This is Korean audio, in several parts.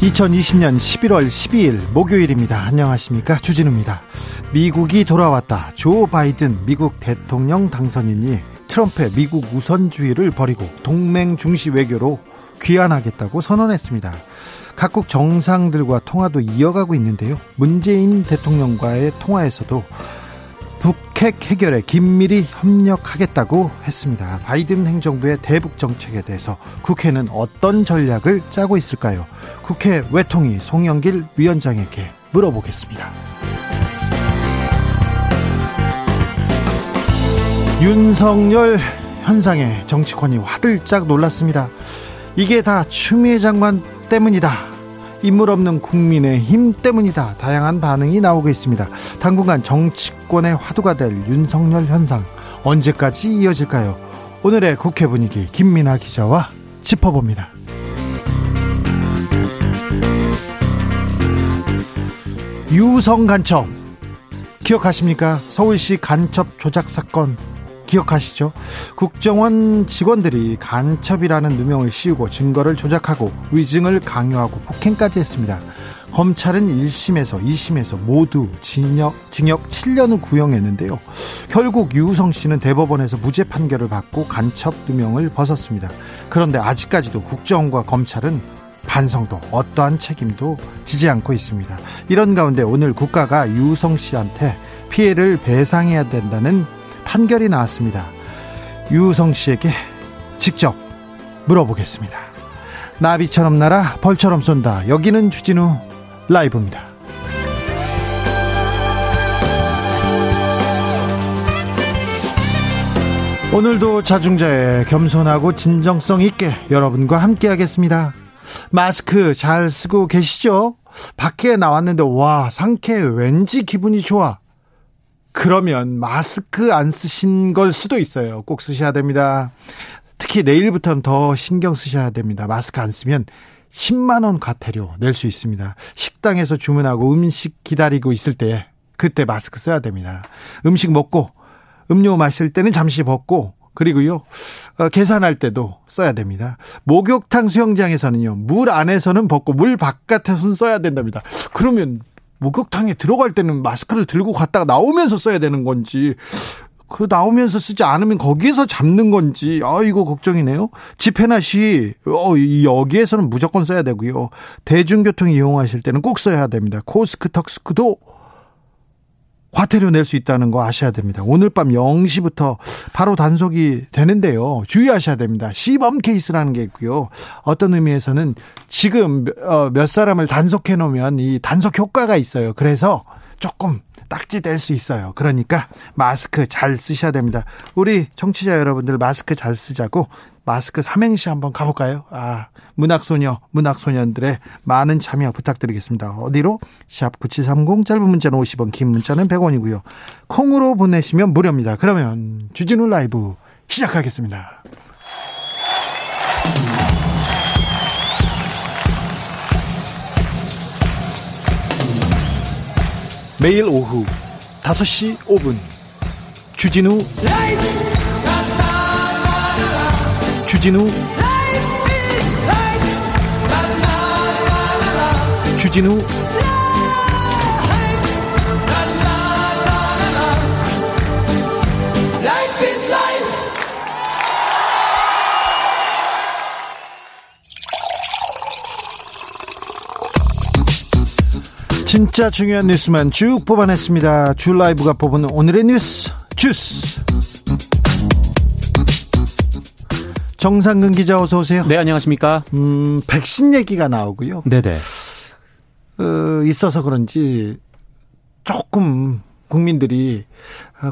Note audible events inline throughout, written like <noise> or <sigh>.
2020년 11월 12일 목요일입니다. 안녕하십니까. 주진우입니다. 미국이 돌아왔다. 조 바이든 미국 대통령 당선인이 트럼프의 미국 우선주의를 버리고 동맹 중시 외교로 귀환하겠다고 선언했습니다. 각국 정상들과 통화도 이어가고 있는데요. 문재인 대통령과의 통화에서도 북핵 해결에 긴밀히 협력하겠다고 했습니다. 바이든 행정부의 대북 정책에 대해서 국회는 어떤 전략을 짜고 있을까요? 국회 외통위 송영길 위원장에게 물어보겠습니다. 윤석열 현상에 정치권이 화들짝 놀랐습니다. 이게 다 추미애 장관 때문이다. 인물 없는 국민의 힘 때문이다. 다양한 반응이 나오고 있습니다. 당분간 정치권의 화두가 될 윤석열 현상 언제까지 이어질까요? 오늘의 국회 분위기 김민아 기자와 짚어봅니다. 유성 간첩 기억하십니까? 서울시 간첩 조작 사건 기억하시죠? 국정원 직원들이 간첩이라는 누명을 씌우고 증거를 조작하고 위증을 강요하고 폭행까지 했습니다. 검찰은 1심에서 2심에서 모두 징역, 징역 7년을 구형했는데요. 결국 유우성 씨는 대법원에서 무죄 판결을 받고 간첩 누명을 벗었습니다. 그런데 아직까지도 국정원과 검찰은 반성도 어떠한 책임도 지지 않고 있습니다. 이런 가운데 오늘 국가가 유우성 씨한테 피해를 배상해야 된다는 판결이 나왔습니다. 유성 씨에게 직접 물어보겠습니다. 나비처럼 날아 벌처럼 쏜다. 여기는 주진우 라이브입니다. 오늘도 자중자의 겸손하고 진정성 있게 여러분과 함께 하겠습니다. 마스크 잘 쓰고 계시죠? 밖에 나왔는데 와 상쾌 왠지 기분이 좋아. 그러면 마스크 안 쓰신 걸 수도 있어요. 꼭 쓰셔야 됩니다. 특히 내일부터는 더 신경 쓰셔야 됩니다. 마스크 안 쓰면 10만 원 과태료 낼 수 있습니다. 식당에서 주문하고 음식 기다리고 있을 때 그때 마스크 써야 됩니다. 음식 먹고 음료 마실 때는 잠시 벗고 그리고요 어, 계산할 때도 써야 됩니다. 목욕탕 수영장에서는요 물 안에서는 벗고 물 바깥에서는 써야 된답니다. 그러면 목욕탕에 들어갈 때는 마스크를 들고 갔다가 나오면서 써야 되는 건지 그 나오면서 쓰지 않으면 거기에서 잡는 건지 아 이거 걱정이네요. 집회나 시 어, 여기에서는 무조건 써야 되고요. 대중교통 이용하실 때는 꼭 써야 됩니다. 코스크 턱스크도 과태료 낼 수 있다는 거 아셔야 됩니다. 오늘 밤 0시부터 바로 단속이 되는데요. 주의하셔야 됩니다. 시범 케이스라는 게 있고요. 어떤 의미에서는 지금 어, 몇 사람을 단속해 놓으면 이 단속 효과가 있어요. 그래서 조금 딱지 될 수 있어요. 그러니까 마스크 잘 쓰셔야 됩니다. 우리 청취자 여러분들 마스크 잘 쓰자고 마스크 삼행시 한번 가볼까요? 아, 문학소녀, 문학소년들의 많은 참여 부탁드리겠습니다. 어디로? 샵9730 짧은 문자는 50원, 긴 문자는 100원이고요. 콩으로 보내시면 무료입니다. 그러면 주진우 라이브 시작하겠습니다. 매일 오후 5시 5분. 주진우. 주진우. 주진우 진짜 중요한 뉴스만 쭉 뽑아냈습니다. 줄 라이브가 뽑은 오늘의 뉴스 주스. 정상근 기자 어서 오세요. 네, 안녕하십니까? 음, 백신 얘기가 나오고요. 네 네. 어, 있어서 그런지 조금 국민들이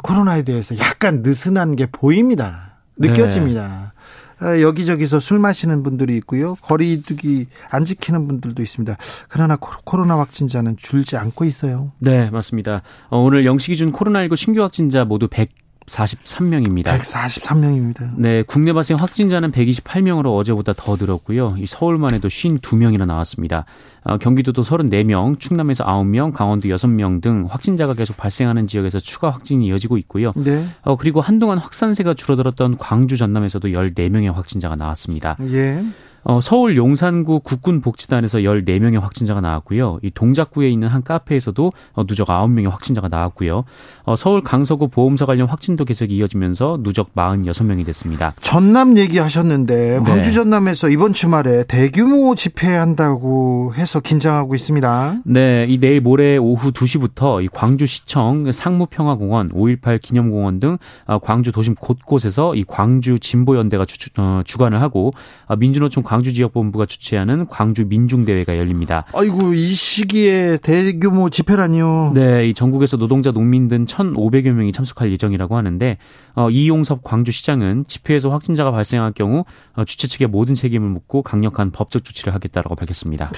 코로나에 대해서 약간 느슨한 게 보입니다. 느껴집니다. 네. 여기저기서 술 마시는 분들이 있고요. 거리두기 안 지키는 분들도 있습니다. 그러나 코로나 확진자는 줄지 않고 있어요. 네, 맞습니다. 어, 오늘 영시 기준 코로나19 신규 확진자 모두 100 143명입니다. 143명입니다. 네, 국내 발생 확진자는 128명으로 어제보다 더 늘었고요. 이 서울만 해도 52명이나 나왔습니다. 어, 경기도도 34명, 충남에서 9명, 강원도 6명 등 확진자가 계속 발생하는 지역에서 추가 확진이 이어지고 있고요. 네. 어, 그리고 한동안 확산세가 줄어들었던 광주 전남에서도 14명의 확진자가 나왔습니다. 예. 어, 서울 용산구 국군복지단에서 14명의 확진자가 나왔고요. 이 동작구에 있는 한 카페에서도 어, 누적 9명의 확진자가 나왔고요. 어, 서울 강서구 보험사 관련 확진도 계속 이어지면서 누적 46명이 됐습니다. 전남 얘기하셨는데 네. 광주 전남에서 이번 주말에 대규모 집회한다고 해서 긴장하고 있습니다. 네, 이 내일 모레 오후 2시부터 이 광주시청 상무평화공원, 5.18 기념공원 등 어, 광주 도심 곳곳에서 이 광주 진보연대가 주, 어, 주관을 하고 어, 민주노총 광 주지역본부가 주최하는 광주 민중대회가 열립니다. 아이고 이 시기에 대규모 집회라니요. 네, 이 전국에서 노동자, 농민 등 1,500여 명이 참석할 예정이라고 하는데 어, 이용섭 광주시장은 집회에서 확진자가 발생할 경우 어, 주최 측에 모든 책임을 묻고 강력한 법적 조치를 하겠다라고 밝혔습니다.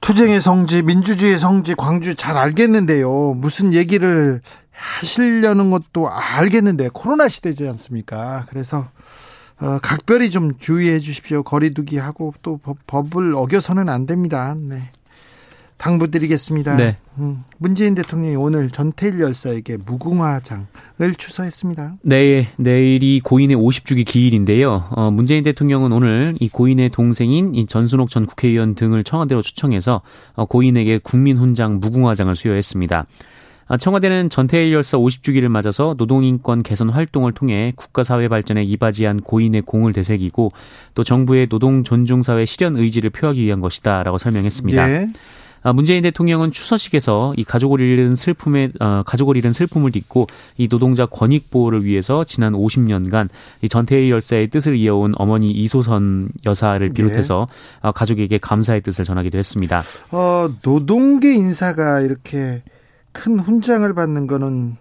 투쟁의 성지, 민주주의의 성지 광주 잘 알겠는데요. 무슨 얘기를 하시려는 것도 알겠는데 코로나 시대지 않습니까? 그래서 어, 각별히 좀 주의해 주십시오. 거리두기 하고 또 법, 을 어겨서는 안 됩니다. 네. 당부드리겠습니다. 네. 음, 문재인 대통령이 오늘 전태일 열사에게 무궁화장을 추서했습니다. 네, 내일이 고인의 50주기 기일인데요. 어, 문재인 대통령은 오늘 이 고인의 동생인 이 전순옥 전 국회의원 등을 청와대로 초청해서 어, 고인에게 국민훈장 무궁화장을 수여했습니다. 아, 청와대는 전태일 열사 50주기를 맞아서 노동인권 개선 활동을 통해 국가사회 발전에 이바지한 고인의 공을 되새기고 또 정부의 노동 존중사회 실현 의지를 표하기 위한 것이다 라고 설명했습니다. 네. 문재인 대통령은 추서식에서 이 가족을 잃은 슬픔에 어, 가족을 잃은 슬픔을 딛고 이 노동자 권익 보호를 위해서 지난 50년간 이 전태일 열사의 뜻을 이어온 어머니 이소선 여사를 네. 비롯해서 네. 가족에게 감사의 뜻을 전하기도 했습니다. 어, 노동계 인사가 이렇게 큰 훈장을 받는 거는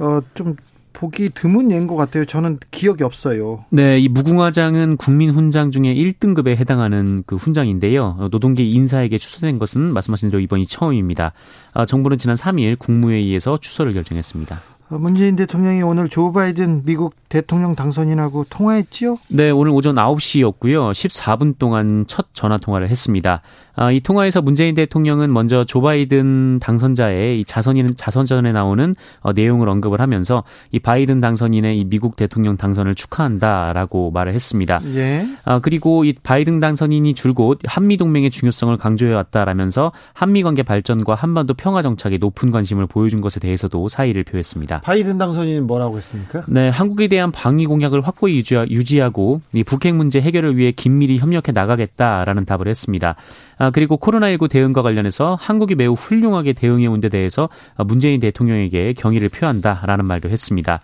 어, 좀 보기 드문 예인 것 같아요. 저는 기억이 없어요. 네, 이 무궁화장은 국민 훈장 중에 1등급에 해당하는 그 훈장인데요. 노동계 인사에게 추서된 것은 말씀하신 대로 이번이 처음입니다. 아, 정부는 지난 3일 국무회의에서 추서를 결정했습니다. 어, 문재인 대통령이 오늘 조 바이든 미국 대통령 당선인하고 통화했지요? 네, 오늘 오전 9시였고요. 14분 동안 첫 전화 통화를 했습니다. 아, 이 통화에서 문재인 대통령은 먼저 조 바이든 당선자의 이 자선인 자선전에 나오는 어, 내용을 언급을 하면서 이 바이든 당선인의 이 미국 대통령 당선을 축하한다라고 말을 했습니다. 예. 아, 그리고 이 바이든 당선인이 줄곧 한미 동맹의 중요성을 강조해 왔다라면서 한미 관계 발전과 한반도 평화 정착에 높은 관심을 보여준 것에 대해서도 사의를 표했습니다. 바이든 당선인은 뭐라고 했습니까? 네, 한국에 대한 방위 공약을 확고히 유지하고 이 북핵 문제 해결을 위해 긴밀히 협력해 나가겠다라는 답을 했습니다. 아, 그리고 코로나19 대응과 관련해서 한국이 매우 훌륭하게 대응해 온 데 대해서 문재인 대통령에게 경의를 표한다라는 말도 했습니다.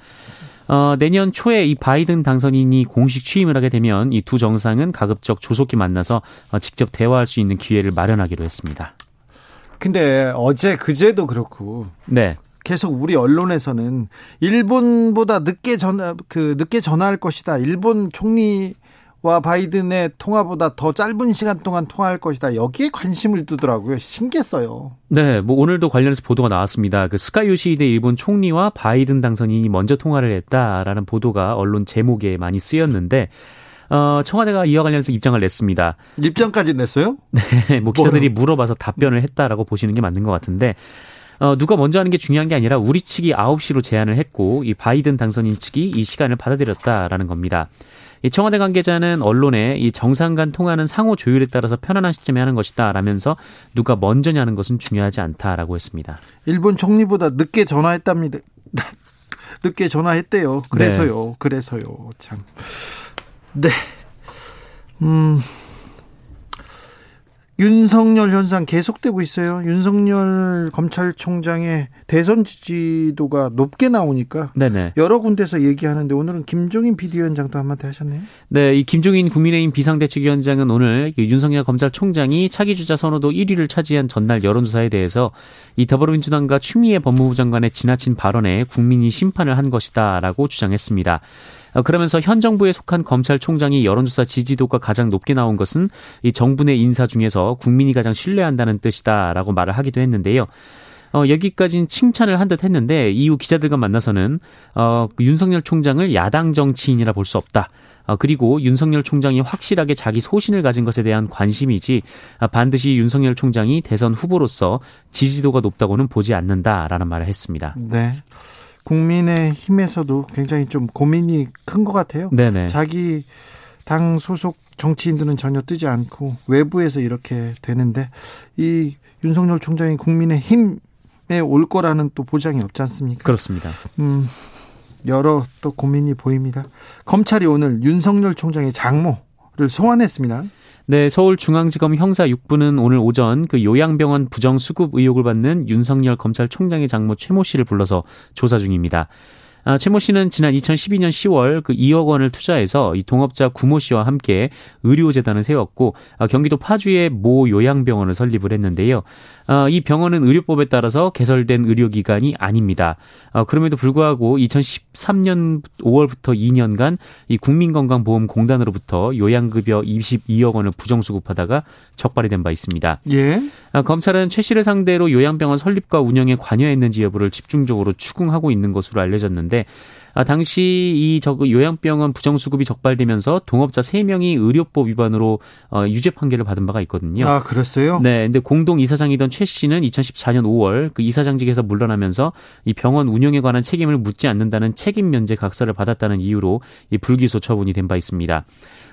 어, 내년 초에 이 바이든 당선인이 공식 취임을 하게 되면 이 두 정상은 가급적 조속히 만나서 어, 직접 대화할 수 있는 기회를 마련하기로 했습니다. 근데 어제 그제도 그렇고 네. 계속 우리 언론에서는 일본보다 늦게 전화 그 늦게 전화할 것이다. 일본 총리 와 바이든의 통화보다 더 짧은 시간 동안 통화할 것이다. 여기에 관심을 두더라고요. 신기했어요. 네, 뭐 오늘도 관련해서 보도가 나왔습니다. 그 스카 요시히데 일본 총리와 바이든 당선인이 먼저 통화를 했다라는 보도가 언론 제목에 많이 쓰였는데 어, 청와대가 이와 관련해서 입장을 냈습니다. 입장까지 냈어요? 네, <laughs> 뭐 기자들이 뭐요? 물어봐서 답변을 했다라고 보시는 게 맞는 것 같은데 어, 누가 먼저 하는 게 중요한 게 아니라 우리 측이 9시로 제안을 했고 이 바이든 당선인 측이 이 시간을 받아들였다라는 겁니다. 이 청와대 관계자는 언론에 이 정상 간 통화는 상호 조율에 따라서 편안한 시점에 하는 것이다 라면서 누가 먼저냐는 것은 중요하지 않다라고 했습니다. 일본 총리보다 늦게 전화했답니다. <laughs> 늦게 전화했대요. 그래서요. 네. 그래서요. 참. 네. 음. 윤석열 현상 계속되고 있어요. 윤석열 검찰총장의 대선 지지도가 높게 나오니까 네네. 여러 군데서 얘기하는데 오늘은 김종인 비대위원장도 한마디 하셨네요. 네, 이 김종인 국민의힘 비상대책위원장은 오늘 윤석열 검찰총장이 차기 주자 선호도 1위를 차지한 전날 여론조사에 대해서 이 더불어민주당과 추미애 법무부 장관의 지나친 발언에 국민이 심판을 한 것이다라고 주장했습니다. 어, 그러면서 현 정부에 속한 검찰총장이 여론조사 지지도가 가장 높게 나온 것은 이 정부 내 인사 중에서 국민이 가장 신뢰한다는 뜻이다라고 말을 하기도 했는데요. 어, 여기까지는 칭찬을 한 듯 했는데 이후 기자들과 만나서는 어, 그 윤석열 총장을 야당 정치인이라 볼 수 없다. 어, 그리고 윤석열 총장이 확실하게 자기 소신을 가진 것에 대한 관심이지 아, 반드시 윤석열 총장이 대선 후보로서 지지도가 높다고는 보지 않는다라는 말을 했습니다. 네. 국민의 힘에서도 굉장히 좀 고민이 큰 것 같아요. 네네. 자기 당 소속 정치인들은 전혀 뜨지 않고 외부에서 이렇게 되는데 이 윤석열 총장이 국민의 힘에 올 거라는 또 보장이 없지 않습니까? 그렇습니다. 음, 여러 또 고민이 보입니다. 검찰이 오늘 윤석열 총장의 장모를 소환했습니다. 네, 서울중앙지검 형사 6부는 오늘 오전 그 요양병원 부정수급 의혹을 받는 윤석열 검찰총장의 장모 최모 씨를 불러서 조사 중입니다. 아, 최모 씨는 지난 2012년 10월 그 2억 원을 투자해서 이 동업자 구모 씨와 함께 의료재단을 세웠고 아, 경기도 파주에 모 요양병원을 설립을 했는데요. 아, 이 병원은 의료법에 따라서 개설된 의료기관이 아닙니다. 아, 그럼에도 불구하고 2013년 5월부터 2년간 이 국민건강보험공단으로부터 요양급여 22억 원을 부정수급하다가 적발이 된 바 있습니다. 예. 아, 검찰은 최 씨를 상대로 요양병원 설립과 운영에 관여했는지 여부를 집중적으로 추궁하고 있는 것으로 알려졌는데 아, 당시 이 저그 요양병원 부정수급이 적발되면서 동업자 3명이 의료법 위반으로 어, 유죄 판결을 받은 바가 있거든요. 아, 그랬어요? 네. 근데 공동 이사장이던 최 씨는 2014년 5월 그 이사장직에서 물러나면서 이 병원 운영에 관한 책임을 묻지 않는다는 책임 면제 각서를 받았다는 이유로 이 불기소 처분이 된 바 있습니다.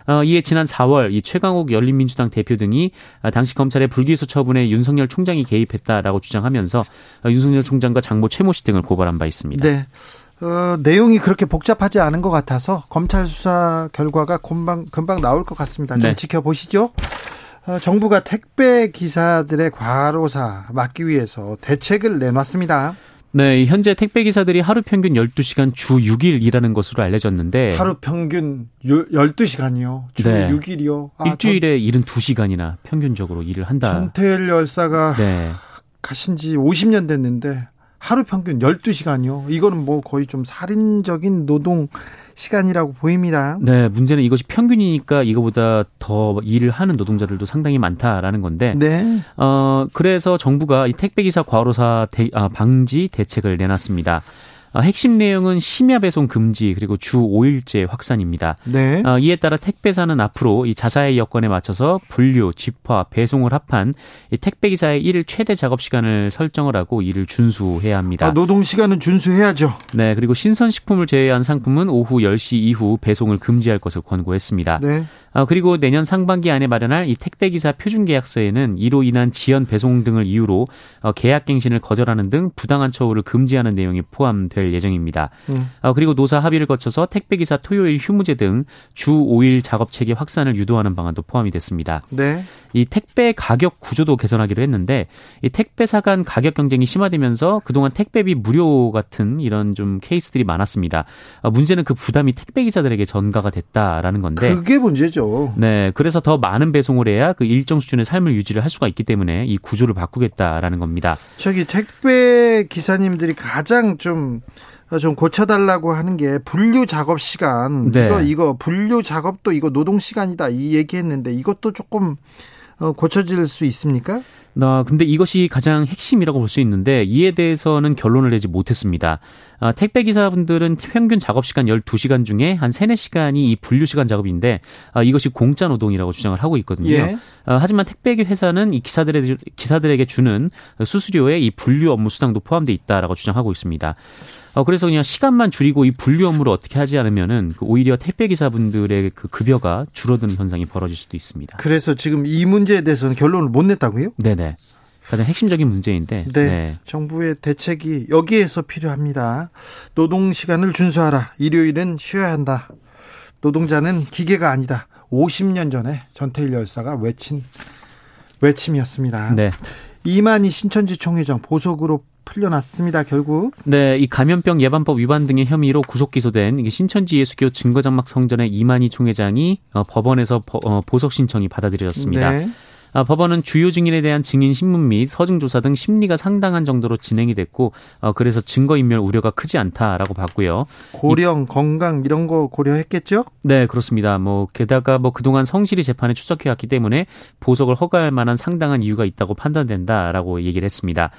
어, 이에 지난 4월 이 최강욱 열린민주당 대표 등이 아, 당시 검찰의 불기소 처분에 윤석열 총장이 개입했다라고 주장하면서 어, 윤석열 총장과 장모 최모 씨 등을 고발한 바 있습니다. 네. 어, 내용이 그렇게 복잡하지 않은 것 같아서 검찰 수사 결과가 금방 금방 나올 것 같습니다. 좀 네. 지켜보시죠. 어, 정부가 택배 기사들의 과로사 막기 위해서 대책을 내놨습니다. 네, 현재 택배 기사들이 하루 평균 12시간 주 6일 일하는 것으로 알려졌는데 하루 평균 12시간이요. 주 네. 6일이요. 아, 일주일에 전... 72시간이나 평균적으로 일을 한다. 전태일 열사가 네. 가신 지 50년 됐는데 하루 평균 12시간이요. 이거는 뭐 거의 좀 살인적인 노동 시간이라고 보입니다. 네, 문제는 이것이 평균이니까 이거보다 더 일을 하는 노동자들도 상당히 많다라는 건데. 네. 어, 그래서 정부가 이 택배기사 과로사 대, 아, 방지 대책을 내놨습니다. 아, 핵심 내용은 심야 배송 금지 그리고 주 5일제 확산입니다. 네. 아, 이에 따라 택배사는 앞으로 이 자사의 여건에 맞춰서 분류, 집화, 배송을 합한 이 택배 기사의 일 최대 작업 시간을 설정을 하고 이를 준수해야 합니다. 아, 노동 시간은 준수해야죠. 네, 그리고 신선 식품을 제외한 상품은 오후 10시 이후 배송을 금지할 것을 권고했습니다. 네. 아, 그리고 내년 상반기 안에 마련할 이 택배기사 표준계약서에는 이로 인한 지연 배송 등을 이유로 어, 계약갱신을 거절하는 등 부당한 처우를 금지하는 내용이 포함될 예정입니다. 음. 아, 그리고 노사 합의를 거쳐서 택배기사 토요일 휴무제 등 주 5일 작업체계 확산을 유도하는 방안도 포함이 됐습니다. 네. 이 택배 가격 구조도 개선하기로 했는데 이 택배사 간 가격 경쟁이 심화되면서 그동안 택배비 무료 같은 이런 좀 케이스들이 많았습니다. 아, 문제는 그 부담이 택배 기사들에게 전가가 됐다라는 건데 그게 문제죠. 네, 그래서 더 많은 배송을 해야 그 일정 수준의 삶을 유지를 할 수가 있기 때문에 이 구조를 바꾸겠다라는 겁니다. 저기 택배 기사님들이 가장 좀좀 고쳐달라고 하는 게 분류 작업 시간 네. 이거 이거 분류 작업도 이거 노동 시간이다 이 얘기했는데 이것도 조금 어, 고쳐질 수 있습니까? 나 근데 이것이 가장 핵심이라고 볼 수 있는데 이에 대해서는 결론을 내지 못했습니다. 아, 택배 기사분들은 평균 작업 시간 12시간 중에 한 3, 4시간이 이 분류 시간 작업인데 아, 이것이 공짜 노동이라고 주장을 하고 있거든요. 예. 아, 하지만 택배 회사는 이 기사들에 기사들에게 주는 수수료에 이 분류 업무 수당도 포함돼 있다라고 주장하고 있습니다. 어, 그래서 그냥 시간만 줄이고 이 분류 업무를 어떻게 하지 않으면은 그 오히려 택배 기사분들의 그 급여가 줄어드는 현상이 벌어질 수도 있습니다. 그래서 지금 이 문제에 대해서는 결론을 못 냈다고요? 네네. 가장 핵심적인 문제인데. 네, 네. 정부의 대책이 여기에서 필요합니다. 노동 시간을 준수하라. 일요일은 쉬어야 한다. 노동자는 기계가 아니다. 50년 전에 전태일 열사가 외친 외침이었습니다. 네. 이만희 신천지 총회장 보석으로 풀려났습니다. 결국. 네, 이 감염병 예방법 위반 등의 혐의로 구속 기소된 신천지 예수교 증거장막 성전의 이만희 총회장이 어, 법원에서 어, 보석 신청이 받아들여졌습니다. 네. 아, 법원은 주요 증인에 대한 증인 신문 및 서증 조사 등 심리가 상당한 정도로 진행이 됐고 어, 그래서 증거 인멸 우려가 크지 않다라고 봤고요. 고령, 이, 건강 이런 거 고려했겠죠? 네, 그렇습니다. 뭐 게다가 뭐 그동안 성실히 재판에 출석해 왔기 때문에 보석을 허가할 만한 상당한 이유가 있다고 판단된다라고 얘기를 했습니다.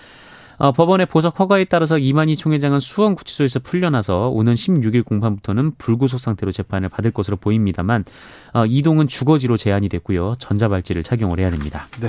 어, 법원의 보석 허가에 따라서 이만희 총회장은 수원 구치소에서 풀려나서 오는 16일 공판부터는 불구속 상태로 재판을 받을 것으로 보입니다만 어, 이동은 주거지로 제한이 됐고요. 전자발찌를 착용을 해야 됩니다. 네.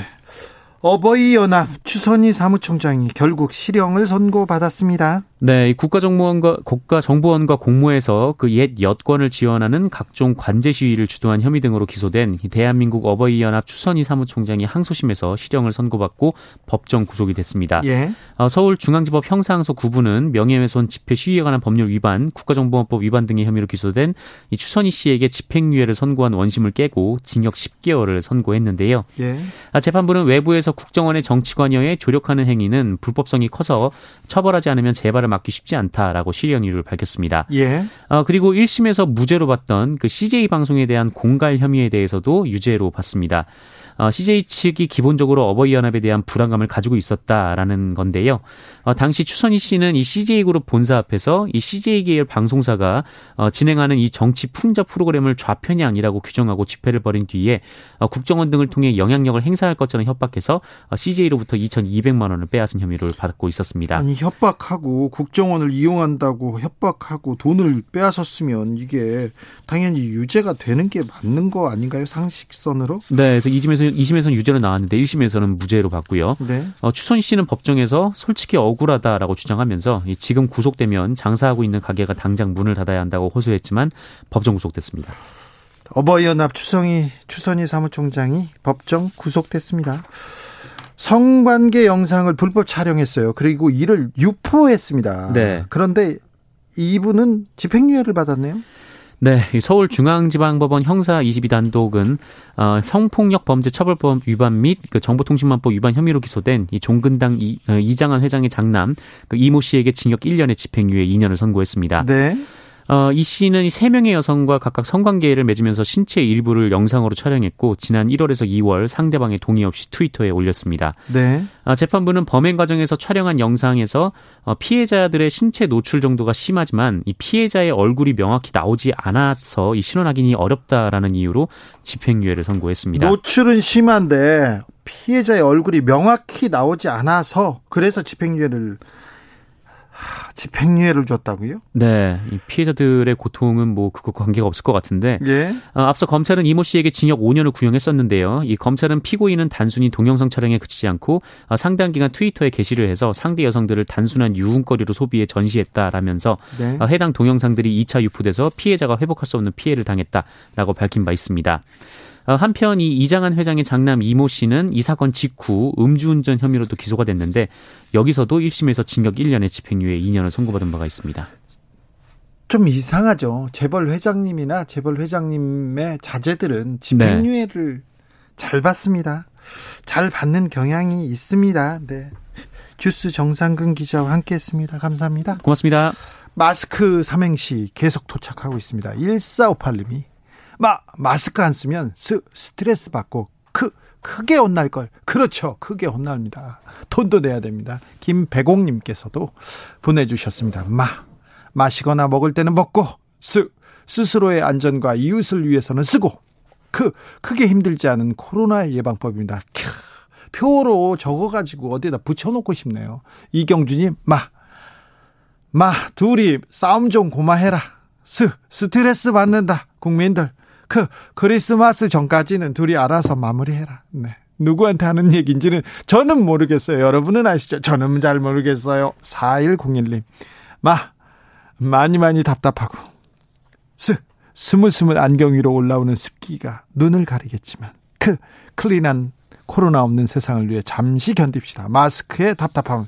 어버이연합 추선희 사무총장이 결국 실형을 선고받았습니다. 네, 국가정보원과 국가정보원과 공모해서 그 옛 여권을 지원하는 각종 관제 시위를 주도한 혐의 등으로 기소된 대한민국 어버이연합 추선희 사무총장이 항소심에서 실형을 선고받고 법정 구속이 됐습니다. 예. 어, 서울중앙지법 형사항소 9부는 명예훼손 집회 시위에 관한 법률 위반, 국가정보원법 위반 등의 혐의로 기소된 이 추선희 씨에게 집행유예를 선고한 원심을 깨고 징역 10개월을 선고했는데요. 예. 아, 재판부는 외부에서 국정원의 정치관여에 조력하는 행위는 불법성이 커서 처벌하지 않으면 재발을 막기 쉽지 않다라고 실형 이유를 밝혔습니다. 예. 어, 그리고 1심에서 무죄로 봤던 그 CJ 방송에 대한 공갈 혐의에 대해서도 유죄로 봤습니다. 어, CJ 측이 기본적으로 어버이 연합에 대한 불안감을 가지고 있었다라는 건데요. 어, 당시 추선희 씨는 이 CJ 그룹 본사 앞에서 이 CJ 계열 방송사가 어, 진행하는 이 정치 풍자 프로그램을 좌편향이라고 규정하고 집회를 벌인 뒤에 어, 국정원 등을 통해 영향력을 행사할 것처럼 협박해서 어, CJ로부터 2,200만 원을 빼앗은 혐의를 받고 있었습니다. 아니 협박하고 국정원을 이용한다고 협박하고 돈을 빼앗았으면 이게 당연히 유죄가 되는 게 맞는 거 아닌가요? 상식선으로? 네, 그래서 2심에서 2심에서는 유죄로 나왔는데 1심에서는 무죄로 봤고요. 네. 어, 추선 씨는 법정에서 솔직히 억 울하다라고 주장하면서 지금 구속되면 장사하고 있는 가게가 당장 문을 닫아야 한다고 호소했지만 법정 구속됐습니다. 어버이연합 추성희 추선희 사무총장이 법정 구속됐습니다. 성관계 영상을 불법 촬영했어요. 그리고 이를 유포했습니다. 네. 그런데 이분은 집행유예를 받았네요. 네, 서울중앙지방법원 형사 22단독은 어, 성폭력 범죄 처벌법 위반 및 그 정보통신망법 위반 혐의로 기소된 이 종근당 이, 어, 이장한 회장의 장남 그 이모 씨에게 징역 1년의 집행유예 2년을 선고했습니다. 네. 어, 이 씨는 세 명의 여성과 각각 성관계를 맺으면서 신체 일부를 영상으로 촬영했고 지난 1월에서 2월 상대방의 동의 없이 트위터에 올렸습니다. 네. 아, 재판부는 범행 과정에서 촬영한 영상에서 어, 피해자들의 신체 노출 정도가 심하지만 이 피해자의 얼굴이 명확히 나오지 않아서 이 신원 확인이 어렵다라는 이유로 집행유예를 선고했습니다. 노출은 심한데 피해자의 얼굴이 명확히 나오지 않아서 그래서 집행유예를 집행유예를 줬다고요? 네, 이 피해자들의 고통은 뭐 그거 관계가 없을 것 같은데. 예. 어, 앞서 검찰은 이모 씨에게 징역 5년을 구형했었는데요. 이 검찰은 피고인은 단순히 동영상 촬영에 그치지 않고 어, 상당 기간 트위터에 게시를 해서 상대 여성들을 단순한 유흥거리로 소비해 전시했다라면서 네. 어, 해당 동영상들이 2차 유포돼서 피해자가 회복할 수 없는 피해를 당했다라고 밝힌 바 있습니다. 어, 한편 이 이장한 회장의 장남 이모 씨는 이 사건 직후 음주운전 혐의로도 기소가 됐는데 여기서도 1심에서 징역 1년의 집행유예 2년을 선고받은 바가 있습니다. 좀 이상하죠. 재벌 회장님이나 재벌 회장님의 자제들은 집행유예를 네. 잘 받습니다. 잘 받는 경향이 있습니다. 네. 주스 정상근 기자와 함께 했습니다. 감사합니다. 고맙습니다. 마스크 삼행시 계속 도착하고 있습니다. 1458님이 마, 마스크 안 쓰면 스, 스트레스 받고 크, 크게 혼날 걸. 그렇죠. 크게 혼납니다. 돈도 내야 됩니다. 김배공님께서도 보내주셨습니다. 마, 마시거나 먹을 때는 먹고, 스, 스스로의 안전과 이웃을 위해서는 쓰고, 크, 크게 힘들지 않은 코로나 예방법입니다. 캬, 표로 적어가지고 어디다 붙여놓고 싶네요. 이경준님, 마, 마, 둘이 싸움 좀 고마해라. 스, 스트레스 받는다. 국민들. 크, 크리스마스 전까지는 둘이 알아서 마무리해라. 네. 누구한테 하는 얘기인지는 저는 모르겠어요. 여러분은 아시죠? 저는 잘 모르겠어요. 4101님. 마, 많이 많이 답답하고, 스, 스물스물 안경 위로 올라오는 습기가 눈을 가리겠지만, 크, clean한 코로나 없는 세상을 위해 잠시 견딥시다. 마스크의 답답함.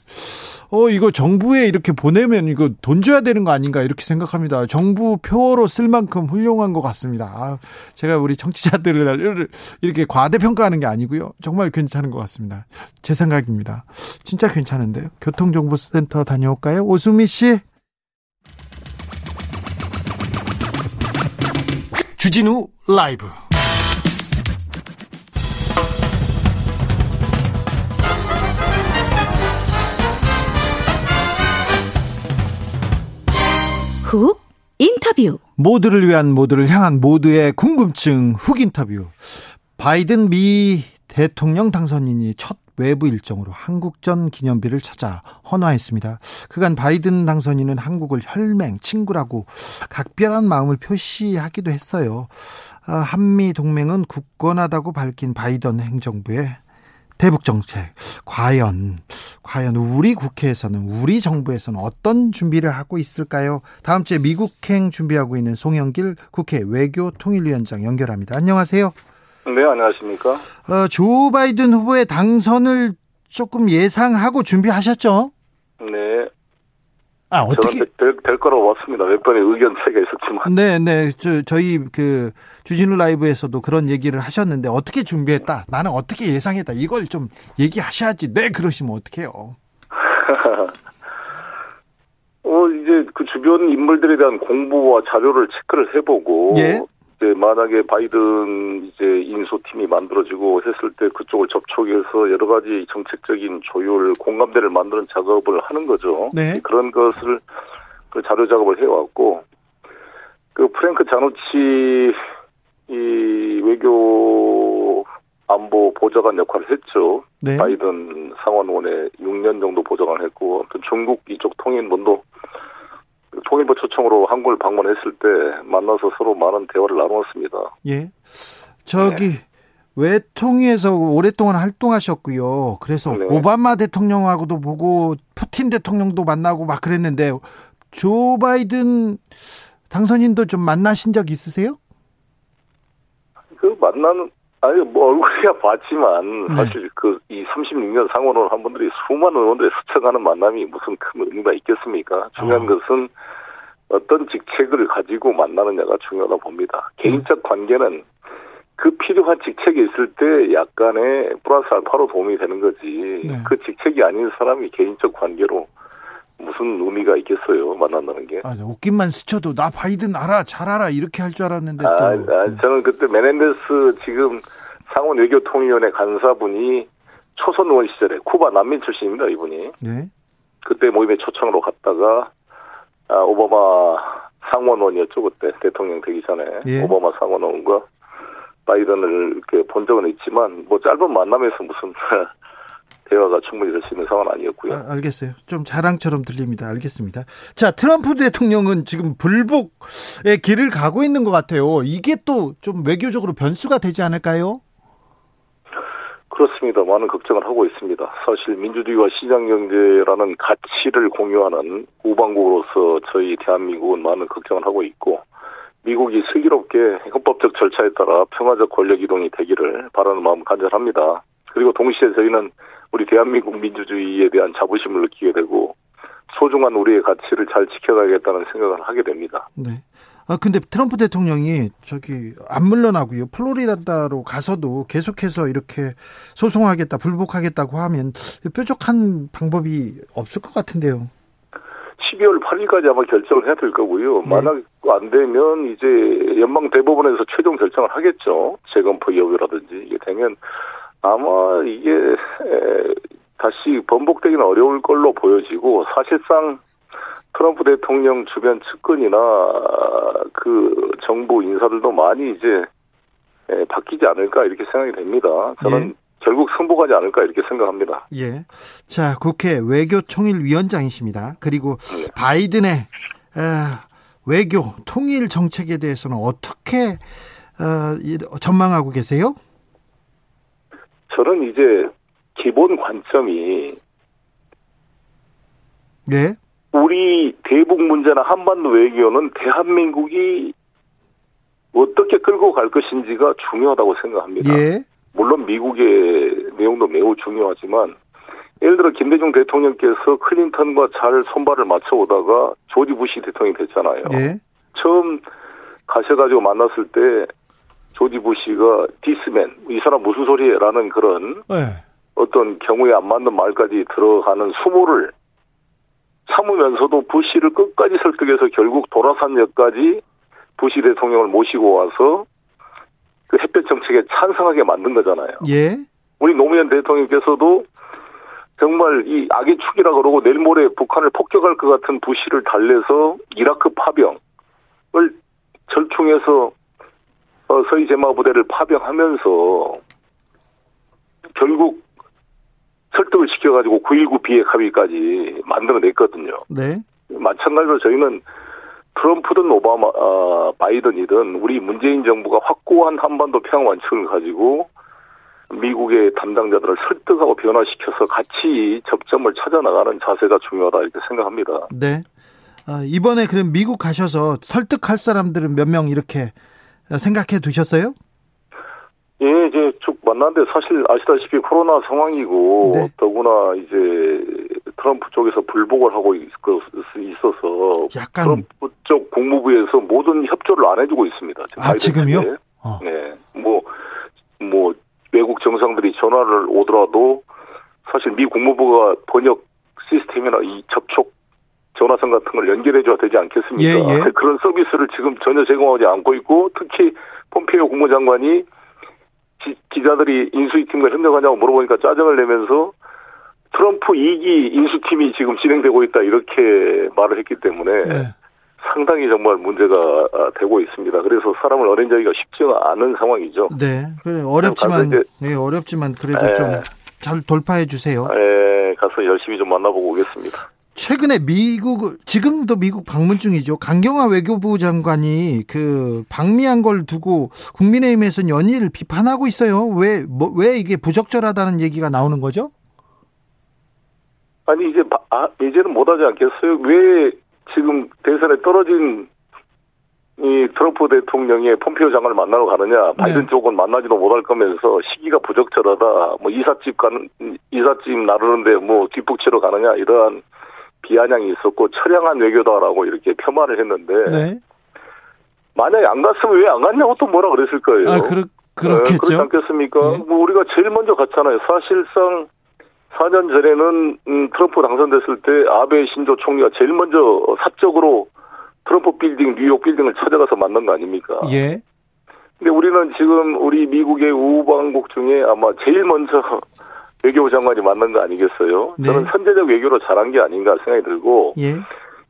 어, 이거 정부에 이렇게 보내면 이거 돈 줘야 되는 거 아닌가 이렇게 생각합니다. 정부 표로 쓸 만큼 훌륭한 것 같습니다. 아, 제가 우리 정치자들을 이렇게 과대평가하는 게 아니고요. 정말 괜찮은 것 같습니다. 제 생각입니다. 진짜 괜찮은데요. 교통정보센터 다녀올까요? 오수미 씨. 주진우 라이브. 훅 인터뷰. 모두를 위한 모두를 향한 모두의 궁금증 훅 인터뷰. 바이든 미 대통령 당선인이 첫 외부 일정으로 한국전 기념비를 찾아 헌화했습니다. 그간 바이든 당선인은 한국을 혈맹, 친구라고 각별한 마음을 표시하기도 했어요. 아, 한미 동맹은 굳건하다고 밝힌 바이든 행정부의 대북 정책 과연 과연 우리 국회에서는 우리 정부에서는 어떤 준비를 하고 있을까요? 다음 주에 미국행 준비하고 있는 송영길 국회 외교 통일위원장 연결합니다. 안녕하세요. 네, 안녕하십니까? 어, 조 바이든 후보의 당선을 조금 예상하고 준비하셨죠? 네. 아, 어떻게 될, 될 거라고 봤습니다. 몇 번의 의견 차이가 있었지만. 네, 네. 저, 저희 그 주진우 라이브에서도 그런 얘기를 하셨는데 어떻게 준비했다? 나는 어떻게 예상했다? 이걸 좀 얘기하셔야지. 네, 그러시면 어떡해요? <laughs> 어, 이제 그 주변 인물들에 대한 공부와 자료를 체크를 해보고 예. 이제 만약에 바이든 이제 인수팀이 만들어지고 했을 때 그쪽을 접촉해서 여러 가지 정책적인 조율, 공감대를 만드는 작업을 하는 거죠. 네. 그런 것을 그 자료 작업을 해왔고 그 프랭크 자누치 이 외교 안보 보좌관 역할을 했죠. 네. 바이든 상원원에 6년 정도 보좌관을 했고 아무튼 중국 이쪽 통일본도 통일부 초청으로 한국을 방문했을 때 만나서 서로 많은 대화를 나누었습니다. 예. 저기 네. 외통위에서 오랫동안 활동하셨고요. 그래서 네. 오바마 대통령하고도 보고 푸틴 대통령도 만나고 막 그랬는데 조 바이든 당선인도 좀 만나신 적 있으세요? 그 만나는 아니 뭐 얼굴이야 봤지만 네. 사실 그 이 36년 상원을 한 분들이 수많은 의원들이 스쳐가는 만남이 무슨 큰 의미가 있겠습니까? 중요한 아. 것은 어떤 직책을 가지고 만나느냐가 중요하다 봅니다. 개인적 관계는 그 필요한 직책이 있을 때 약간의 플러스 알파로 도움이 되는 거지. 네. 그 직책이 아닌 사람이 개인적 관계로 무슨 의미가 있겠어요, 만난다는 게. 아, 웃긴만 스쳐도 나 바이든 알아, 잘 알아 이렇게 할 줄 알았는데 또. 아, 아, 저는 그때 메넨데스 지금 상원 외교통위원회 간사분이 초선 의원 시절에 쿠바 난민 출신입니다, 이분이. 네. 그때 모임에 초청으로 갔다가 아, 오바마 상원원이었죠, 그때 대통령 되기 전에. 예. 오바마 상원원과 바이든을 이렇게 본 적은 있지만 뭐 짧은 만남에서 무슨 <laughs> 대화가 충분히 될 수 있는 상황은 아니었고요. 아, 알겠어요. 좀 자랑처럼 들립니다. 알겠습니다. 자, 트럼프 대통령은 지금 불복의 길을 가고 있는 것 같아요. 이게 또 좀 외교적으로 변수가 되지 않을까요? 그렇습니다. 많은 걱정을 하고 있습니다. 사실 민주주의와 시장 경제라는 가치를 공유하는 우방국으로서 저희 대한민국은 많은 걱정을 하고 있고 미국이 슬기롭게 헌법적 절차에 따라 평화적 권력 이동이 되기를 바라는 마음 간절합니다. 그리고 동시에 저희는 우리 대한민국 민주주의에 대한 자부심을 느끼게 되고 소중한 우리의 가치를 잘 지켜가야겠다는 생각을 하게 됩니다. 네. 아, 근데 트럼프 대통령이 저기 안 물러나고요. 플로리다로 가서도 계속해서 이렇게 소송하겠다, 불복하겠다고 하면 뾰족한 방법이 없을 것 같은데요. 12월 8일까지 아마 결정을 해야 될 거고요. 네. 만약 안 되면 이제 연방 대법원에서 최종 결정을 하겠죠. 재검토 여부라든지 이게 되면 아마 이게 에, 다시 번복되기는 어려울 걸로 보여지고 사실상 트럼프 대통령 주변 측근이나 그 정부 인사들도 많이 이제 에, 바뀌지 않을까 이렇게 생각이 됩니다. 저는 예. 결국 승복하지 않을까 이렇게 생각합니다. 예. 자, 국회 외교통일위원장이십니다. 그리고 네. 바이든의 에, 외교 통일 정책에 대해서는 어떻게 어, 이- 전망하고 계세요? 저는 이제 기본 관점이 네. 우리 대북 문제나 한반도 외교는 대한민국이 어떻게 끌고 갈 것인지가 중요하다고 생각합니다. 예. 물론 미국의 내용도 매우 중요하지만 예를 들어 김대중 대통령께서 클린턴과 잘 손발을 맞춰오다가 조지 부시 대통령이 됐잖아요. 예. 처음 가셔가지고 만났을 때 조지 부시가 디스맨 이 사람 무슨 소리라는 그런 네. 어떤 경우에 안 맞는 말까지 들어가는 수모를 참으면서도 부시를 끝까지 설득해서 결국 도라산 역까지 부시 대통령을 모시고 와서 그 햇볕 정책에 찬성하게 만든 거잖아요. 예. 우리 노무현 대통령께서도 정말 이 악의 축이라 그러고 내일 모레 북한을 폭격할 것 같은 부시를 달래서 이라크 파병을 절충해서 어, 서희 제마 부대를 파병하면서 결국 설득을 시켜가지고 9.19 비핵 합의까지 만들어냈거든요. 네. 마찬가지로 저희는 트럼프든 오바마, 어, 바이든이든 우리 문재인 정부가 확고한 한반도 평화 원칙을 가지고 미국의 담당자들을 설득하고 변화시켜서 같이 접점을 찾아 나가는 자세가 중요하다 이렇게 생각합니다. 네. 아, 이번에 그럼 미국 가셔서 설득할 사람들은 몇 명 이렇게 생각해 두셨어요? 예, 이제 쭉 만났는데 사실 아시다시피 코로나 상황이고 네. 더구나 이제 트럼프 쪽에서 불복을 하고 있- 있어서 약간 트럼프 쪽 국무부에서 모든 협조를 안 해주고 있습니다. 지금 아, 지금요? 어. 네, 뭐, 뭐, 외국 정상들이 전화를 오더라도 사실 미 국무부가 번역 시스템이나 이 접촉 전화선 같은 걸 연결해줘야 되지 않겠습니까? 예, 예. <laughs> 그런 서비스를 지금 전혀 제공하지 않고 있고 특히 폼페이오 국무장관이 기, 자들이 인수위팀과 협력하냐고 물어보니까 짜증을 내면서 트럼프 2기 인수팀이 지금 진행되고 있다 이렇게 말을 했기 때문에 네. 상당히 정말 문제가 아, 되고 있습니다. 그래서 사람을 어린자기가 쉽지가 않은 상황이죠. 네. 그래 어렵지만 네, 어렵지만 그래도 네. 좀잘 돌파해 주세요. 에, 가서 열심히 좀 만나보고 오겠습니다. 최근에 미국 지금도 미국 방문 중이죠. 강경화 외교부 장관이 그 방미한 걸 두고 국민의힘에서는 연일을 비판하고 있어요. 왜 뭐, 왜 이게 부적절하다는 얘기가 나오는 거죠? 아니 이제 바- 아, 이제는 못하지 않겠어요? 왜 지금 대선에 떨어진 이 트럼프 대통령이 폼페이오 장관을 만나러 가느냐? 바이든 네. 쪽은 만나지도 못할 거면서 시기가 부적절하다. 뭐 이삿집 가는 이삿집 나르는데 뭐 뒷북치러 가느냐 이러한 비아냥이 있었고 처량한 외교다라고 이렇게 폄하를 했는데 네. 만약에 안 갔으면 왜 안 갔냐고 또 뭐라 그랬을 거예요. 아, 그렇 네, 그렇지 그렇겠죠. 않겠습니까? 네. 뭐 우리가 제일 먼저 갔잖아요. 사실상 4년 전에는 음, 트럼프 당선됐을 때 아베 신조 총리가 제일 먼저 사적으로 트럼프 빌딩, 뉴욕 빌딩을 찾아가서 만난 거 아닙니까? 예. 근데 우리는 지금 우리 미국의 우방국 중에 아마 제일 먼저 외교부 장관이 만난 거 아니겠어요? 네. 저는 선제적 외교로 잘한 게 아닌가 생각이 들고 예.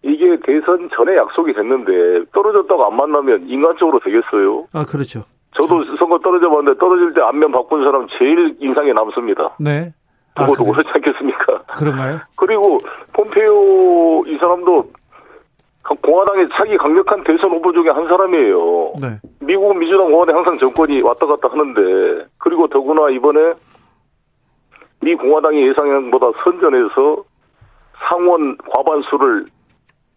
이게 대선 전에 약속이 됐는데 떨어졌다고 안 만나면 인간적으로 되겠어요? 아, 그렇죠. 저도 선거 떨어져 봤는데 떨어질 때 안면 바꾼 사람 제일 인상에 남습니다. 네. 아, 누구도 그래요? 그렇지 않겠습니까? 그런가요? 그리고 폼페이오 이 사람도 공화당의 차기 강력한 대선 후보 중에 한 사람이에요. 네. 미국은 민주당 공화당 항상 정권이 왔다 갔다 하는데 그리고 더구나 이번에 미 공화당이 예상보다 선전해서 상원 과반수를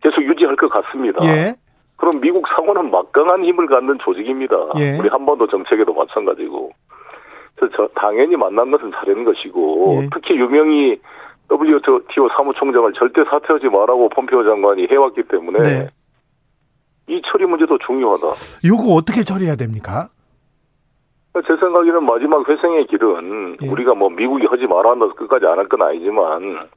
계속 유지할 것 같습니다. 예. 그럼 미국 상원은 막강한 힘을 갖는 조직입니다. 예. 우리 한반도 정책에도 마찬가지고. 그래서 저 당연히 만난 것은 잘하는 것이고 예. 특히 유명히 WTO 사무총장을 절대 사퇴하지 말라고 폼페오 장관이 해왔기 때문에 네. 이 처리 문제도 중요하다. 요거 어떻게 처리해야 됩니까? 제 생각에는 마지막 회생의 길은 예. 우리가 뭐 미국이 하지 말아 한다고 끝까지 안 할 건 아니지만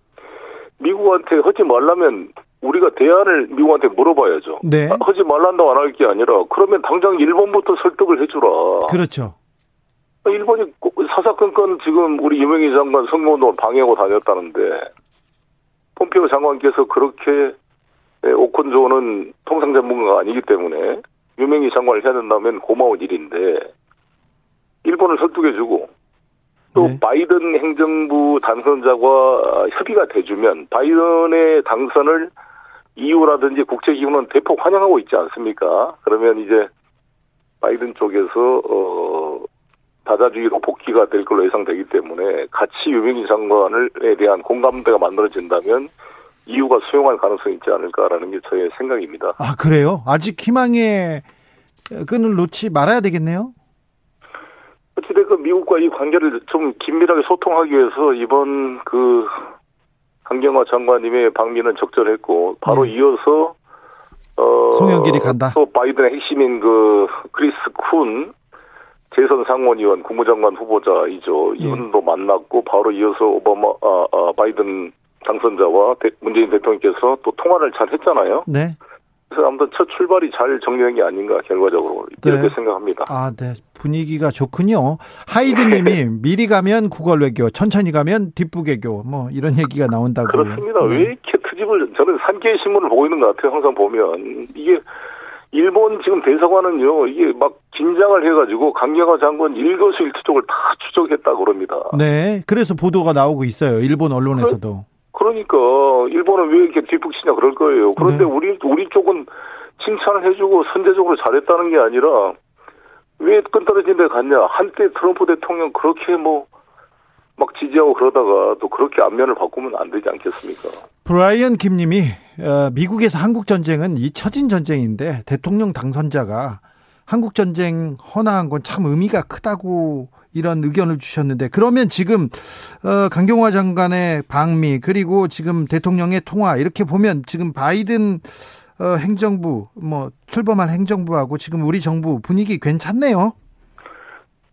미국한테 하지 말라면 우리가 대안을 미국한테 물어봐야죠. 네. 아, 하지 말란다고 안 할 게 아니라 그러면 당장 일본부터 설득을 해주라. 그렇죠. 일본이 꼭 사사건건 지금 우리 유명희 장관 성모도 방해하고 다녔다는데 폼페오 장관께서 그렇게 예, 오콘조는 통상 전문가가 아니기 때문에 유명희 장관을 해야 된다면 고마운 일인데 일본을 설득해주고 또 네. 바이든 행정부 당선자와 협의가 돼주면 바이든의 당선을 EU라든지 국제기구는 대폭 환영하고 있지 않습니까? 그러면 이제 바이든 쪽에서 어 다자주의로 복귀가 될 걸로 예상되기 때문에 같이 유명희 장관을에 대한 공감대가 만들어진다면 EU가 수용할 가능성이 있지 않을까라는 게 저의 생각입니다. 아, 그래요? 아직 희망의 끈을 놓지 말아야 되겠네요. 어찌됐건 미국과 이 관계를 좀 긴밀하게 소통하기 위해서 이번 그 강경화 장관님의 방미는 적절했고 바로 네. 이어서 어 송영길이 간다. 또 바이든의 핵심인 그 크리스 쿤 재선 상원의원 국무장관 후보자이죠. 예. 이분도 만났고 바로 이어서 오바마 아, 아, 바이든 당선자와 대- 문재인 대통령께서 또 통화를 잘 했잖아요. 네. 아무튼 첫 출발이 잘 정리된 게 아닌가 결과적으로 이렇게 네. 생각합니다. 아, 네. 분위기가 좋군요. 하이드님이 <laughs> 미리 가면 굴욕 외교, 천천히 가면 뒷북 외교, 뭐 이런 얘기가 나온다고. 그렇습니다. 네. 왜 이렇게 트집을 저는 산케이 신문을 보고 있는 것 같아요. 항상 보면 이게 일본 지금 대사관은요 이게 막 긴장을 해가지고 강경화 장관 일거수 일투족을 다 추적했다 그럽니다. 네, 그래서 보도가 나오고 있어요. 일본 언론에서도. 그러니까 일본은 왜 이렇게 뒷북치냐 그럴 거예요. 그런데 네. 우리 우리 쪽은 칭찬을 해주고 선제적으로 잘했다는 게 아니라 왜 끈떨어진 데 갔냐. 한때 트럼프 대통령 그렇게 뭐 막 지지하고 그러다가 또 그렇게 안면을 바꾸면 안 되지 않겠습니까? 브라이언 김님이 어, 미국에서 한국 전쟁은 잊혀진 전쟁인데 대통령 당선자가 한국 전쟁 헌화한 건 참 의미가 크다고 이런 의견을 주셨는데 그러면 지금 어, 강경화 장관의 방미 그리고 지금 대통령의 통화 이렇게 보면 지금 바이든 어, 행정부 뭐 출범한 행정부하고 지금 우리 정부 분위기 괜찮네요.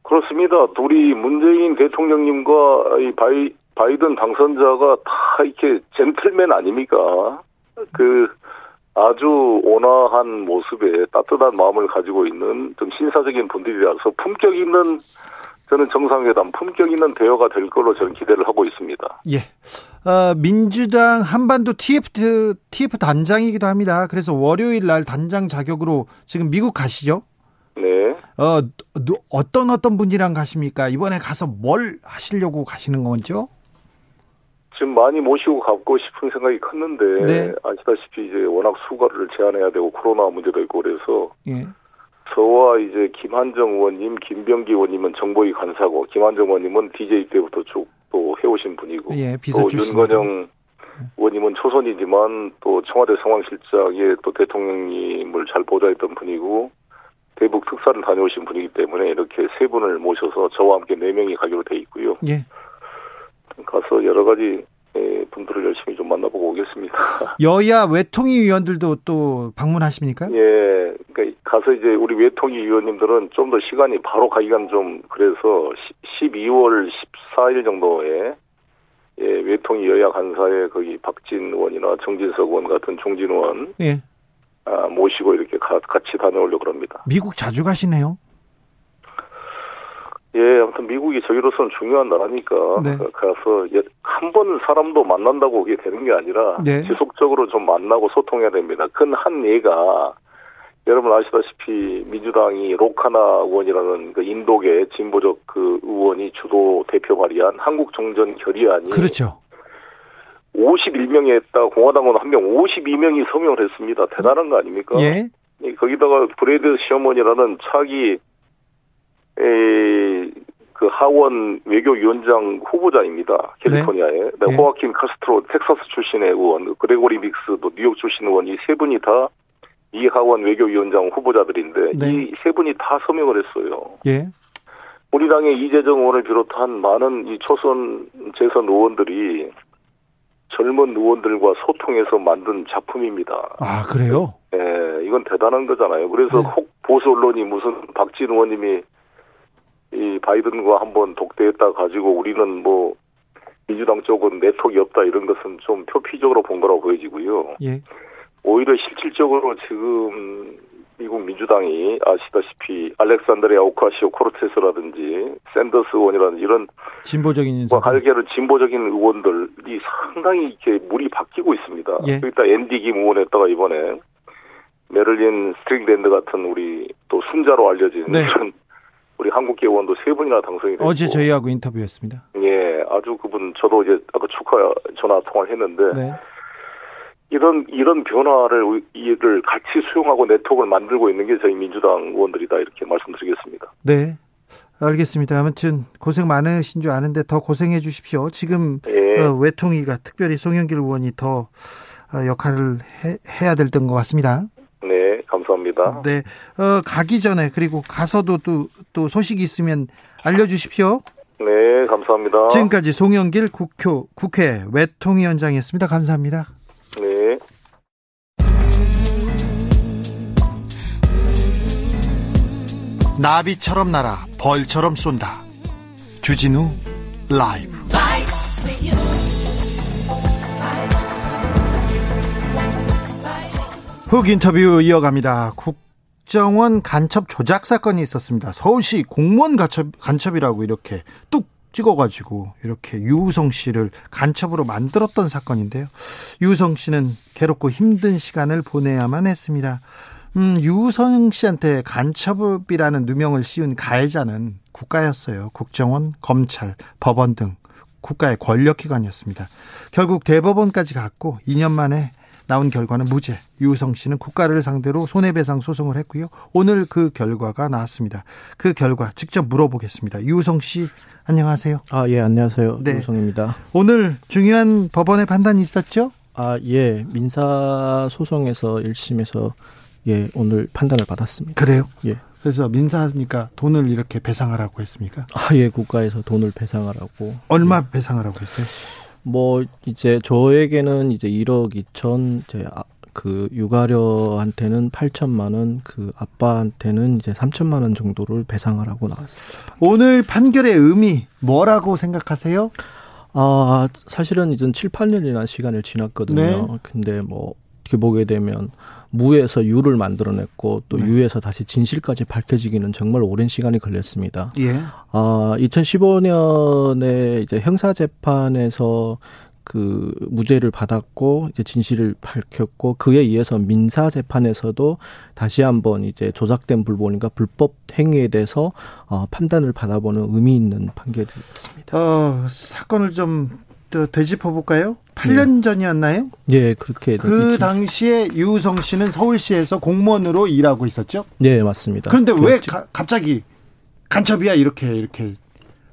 그렇습니다. 둘이 문재인 대통령님과 이 바이 바이든 당선자가 다 이렇게 젠틀맨 아닙니까? 그 아주 온화한 모습에 따뜻한 마음을 가지고 있는 좀 신사적인 분들이라서 품격 있는 저는 정상회담 품격 있는 대화가 될 걸로 저는 기대를 하고 있습니다. 예. 어, 민주당 한반도 TF, TF 단장이기도 합니다. 그래서 월요일 날 단장 자격으로 지금 미국 가시죠? 네. 어, 어떤 어떤 분이랑 가십니까? 이번에 가서 뭘 하시려고 가시는 건죠? 지금 많이 모시고 가고 싶은 생각이 컸는데 네. 아시다시피 이제 워낙 수가를 제한해야 되고 코로나 문제도 있고 그래서 예. 저와 이제 김한정 의원님, 김병기 의원님은 정보위 간사고 김한정 의원님은 DJ 때부터 쭉 또 해오신 분이고 예, 또 윤건영 의원님은 초선이지만 또 청와대 상황실장에 또 대통령님을 잘 보좌했던 분이고 대북 특사를 다녀오신 분이기 때문에 이렇게 세 분을 모셔서 저와 함께 네 명이 가기로 돼 있고요. 예. 가서 여러 가지 예, 분들을 열심히 좀 만나보고 오겠습니다. <laughs> 여야 외통위 위원들도 또 방문하십니까? 예, 그러니까 가서 이제 우리 외통위 위원님들은 좀 더 시간이 바로 가기가 좀 그래서 12월 14일 정도에 예, 외통위 여야 간사에 거기 박진 의원이나 정진석 의원 같은 종진 의원 예. 아, 모시고 이렇게 가, 같이 다녀오려고 합니다. 미국 자주 가시네요? 예, 아무튼 미국이 저희로서는 중요한 나라니까 네. 가서 한 번 사람도 만난다고 오게 되는 게 아니라 네. 지속적으로 좀 만나고 소통해야 됩니다. 큰 한 예가 여러분 아시다시피 민주당이 로카나 의원이라는 그 인도계 진보적 그 의원이 주도 대표 발의한 한국 정전 결의안이 그렇죠. 51명이 했다 공화당은 한명 52명이 서명을 했습니다. 대단한 거 아닙니까? 예. 거기다가 브래드 셔먼이라는 차기 에, 그 하원 외교위원장 후보자입니다. 캘리포니아에. 네. 네. 호아킨 카스트로 텍사스 출신의 의원, 그레고리 믹스 도 뉴욕 출신 의원 이 세 분이 다 이 하원 외교위원장 후보자들인데 네. 이 세 분이 다 서명을 했어요. 예. 우리 당의 이재정 의원을 비롯한 많은 이 초선 재선 의원들이 젊은 의원들과 소통해서 만든 작품입니다. 아 그래요? 예, 이건 대단한 거잖아요. 그래서 네. 혹 보수 언론이 무슨 박진 의원님이 이 바이든과 한번 독대했다 가지고 우리는 뭐 민주당 쪽은 내통이 없다 이런 것은 좀 표피적으로 본 거라고 보여지고요. 예. 오히려 실질적으로 지금 미국 민주당이 아시다시피 알렉산드레 아 오카시오 코르테스라든지 샌더스 의원이라는 이런 진보적인 인사 할게는 진보적인 의원들이 상당히 이렇게 물이 바뀌고 있습니다. 예. 여기다 앤디 김 의원에다가 이번에 메릴린 스트릭랜드 같은 우리 또 순자로 알려진 네. 우리 한국계 의원도 세 분이나 당선이 됐고 어제 저희하고 인터뷰했습니다. 예, 아주 그분 저도 이제 아까 축하 전화 통화를 했는데 네. 이런 이런 변화를 이를 같이 수용하고 네트워크를 만들고 있는 게 저희 민주당 의원들이다 이렇게 말씀드리겠습니다. 네. 알겠습니다. 아무튼 고생 많으신 줄 아는데 더 고생해 주십시오. 지금 예. 어, 외통위가 특별히 송영길 의원이 더 어, 역할을 해, 야될 것 같습니다. 감사합니다. 네. 어, 가기 전에 그리고 가서도 또, 또 소식이 있으면 알려주십시오. 네, 감사합니다. 지금까지 송영길 국회, 국회 외통위원장이었습니다. 감사합니다. 네. 나비처럼 날아 벌처럼 쏜다. 주진우 라이브. 훅 인터뷰 이어갑니다. 국정원 간첩 조작 사건이 있었습니다. 서울시 공무원 간첩, 간첩이라고 이렇게 뚝 찍어가지고 이렇게 유우성 씨를 간첩으로 만들었던 사건인데요. 유우성 씨는 괴롭고 힘든 시간을 보내야만 했습니다. 음, 유우성 씨한테 간첩이라는 누명을 씌운 가해자는 국가였어요. 국정원, 검찰, 법원 등 국가의 권력기관이었습니다. 결국 대법원까지 갔고 2년 만에 나온 결과는 무죄. 유우성 씨는 국가를 상대로 손해배상 소송을 했고요. 오늘 그 결과가 나왔습니다. 그 결과 직접 물어보겠습니다. 유우성 씨 안녕하세요. 아, 예, 안녕하세요. 네. 유우성입니다. 오늘 중요한 법원의 판단이 있었죠? 아, 예. 민사 소송에서 1심에서 예, 오늘 판단을 받았습니다. 그래요? 예. 그래서 민사니까 돈을 이렇게 배상하라고 했습니까? 아, 예, 국가에서 돈을 배상하라고. 얼마 예. 배상하라고 했어요? 뭐 이제 저에게는 이제 1억 2천 제 아, 그 유가려한테는 8천만 원, 그 아빠한테는 이제 3천만 원 정도를 배상하라고 나왔습니다. 오늘 판결의 의미 뭐라고 생각하세요? 아, 사실은 이제 7, 8년이나 시간을 지났거든요. 네. 근데 뭐 이렇게 보게 되면 무에서 유를 만들어냈고 또 네. 유에서 다시 진실까지 밝혀지기는 정말 오랜 시간이 걸렸습니다. 예. 아, 2015년에 이제 형사 재판에서 그 무죄를 받았고 이제 진실을 밝혔고 그에 의해서 민사 재판에서도 다시 한번 이제 조작된 불법인가 불법 행위에 대해서 어, 판단을 받아보는 의미 있는 판결이었습니다. 어, 사건을 좀 되짚어 볼까요? 8년 네. 전이었나요? 예, 그렇게. 그 당시에 유우성 씨는 서울시에서 공무원으로 일하고 있었죠? 네, 맞습니다. 그런데 왜 가, 갑자기 간첩이야 이렇게 이렇게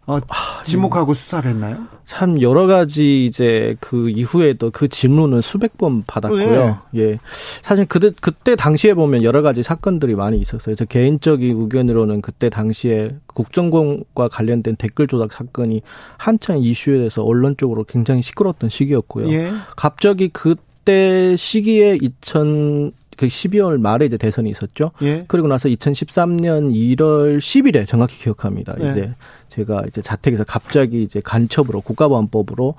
어, 지목하고 수사를 했나요? 참 여러 가지 이제 그 이후에도 그 질문을 수백 번 받았고요. 네. 예. 사실 그때 그때 당시에 보면 여러 가지 사건들이 많이 있었어요. 저 개인적인 의견으로는 그때 당시에 국정공과 관련된 댓글 조작 사건이 한창 이슈에 대해서 언론 쪽으로 굉장히 시끄러웠던 시기였고요. 예. 갑자기 그때 시기에 2000그 12월 말에 이제 대선이 있었죠. 예. 그리고 나서 2013년 1월 10일에 정확히 기억합니다. 예. 이제 제가 이제 자택에서 갑자기 이제 간첩으로 국가보안법으로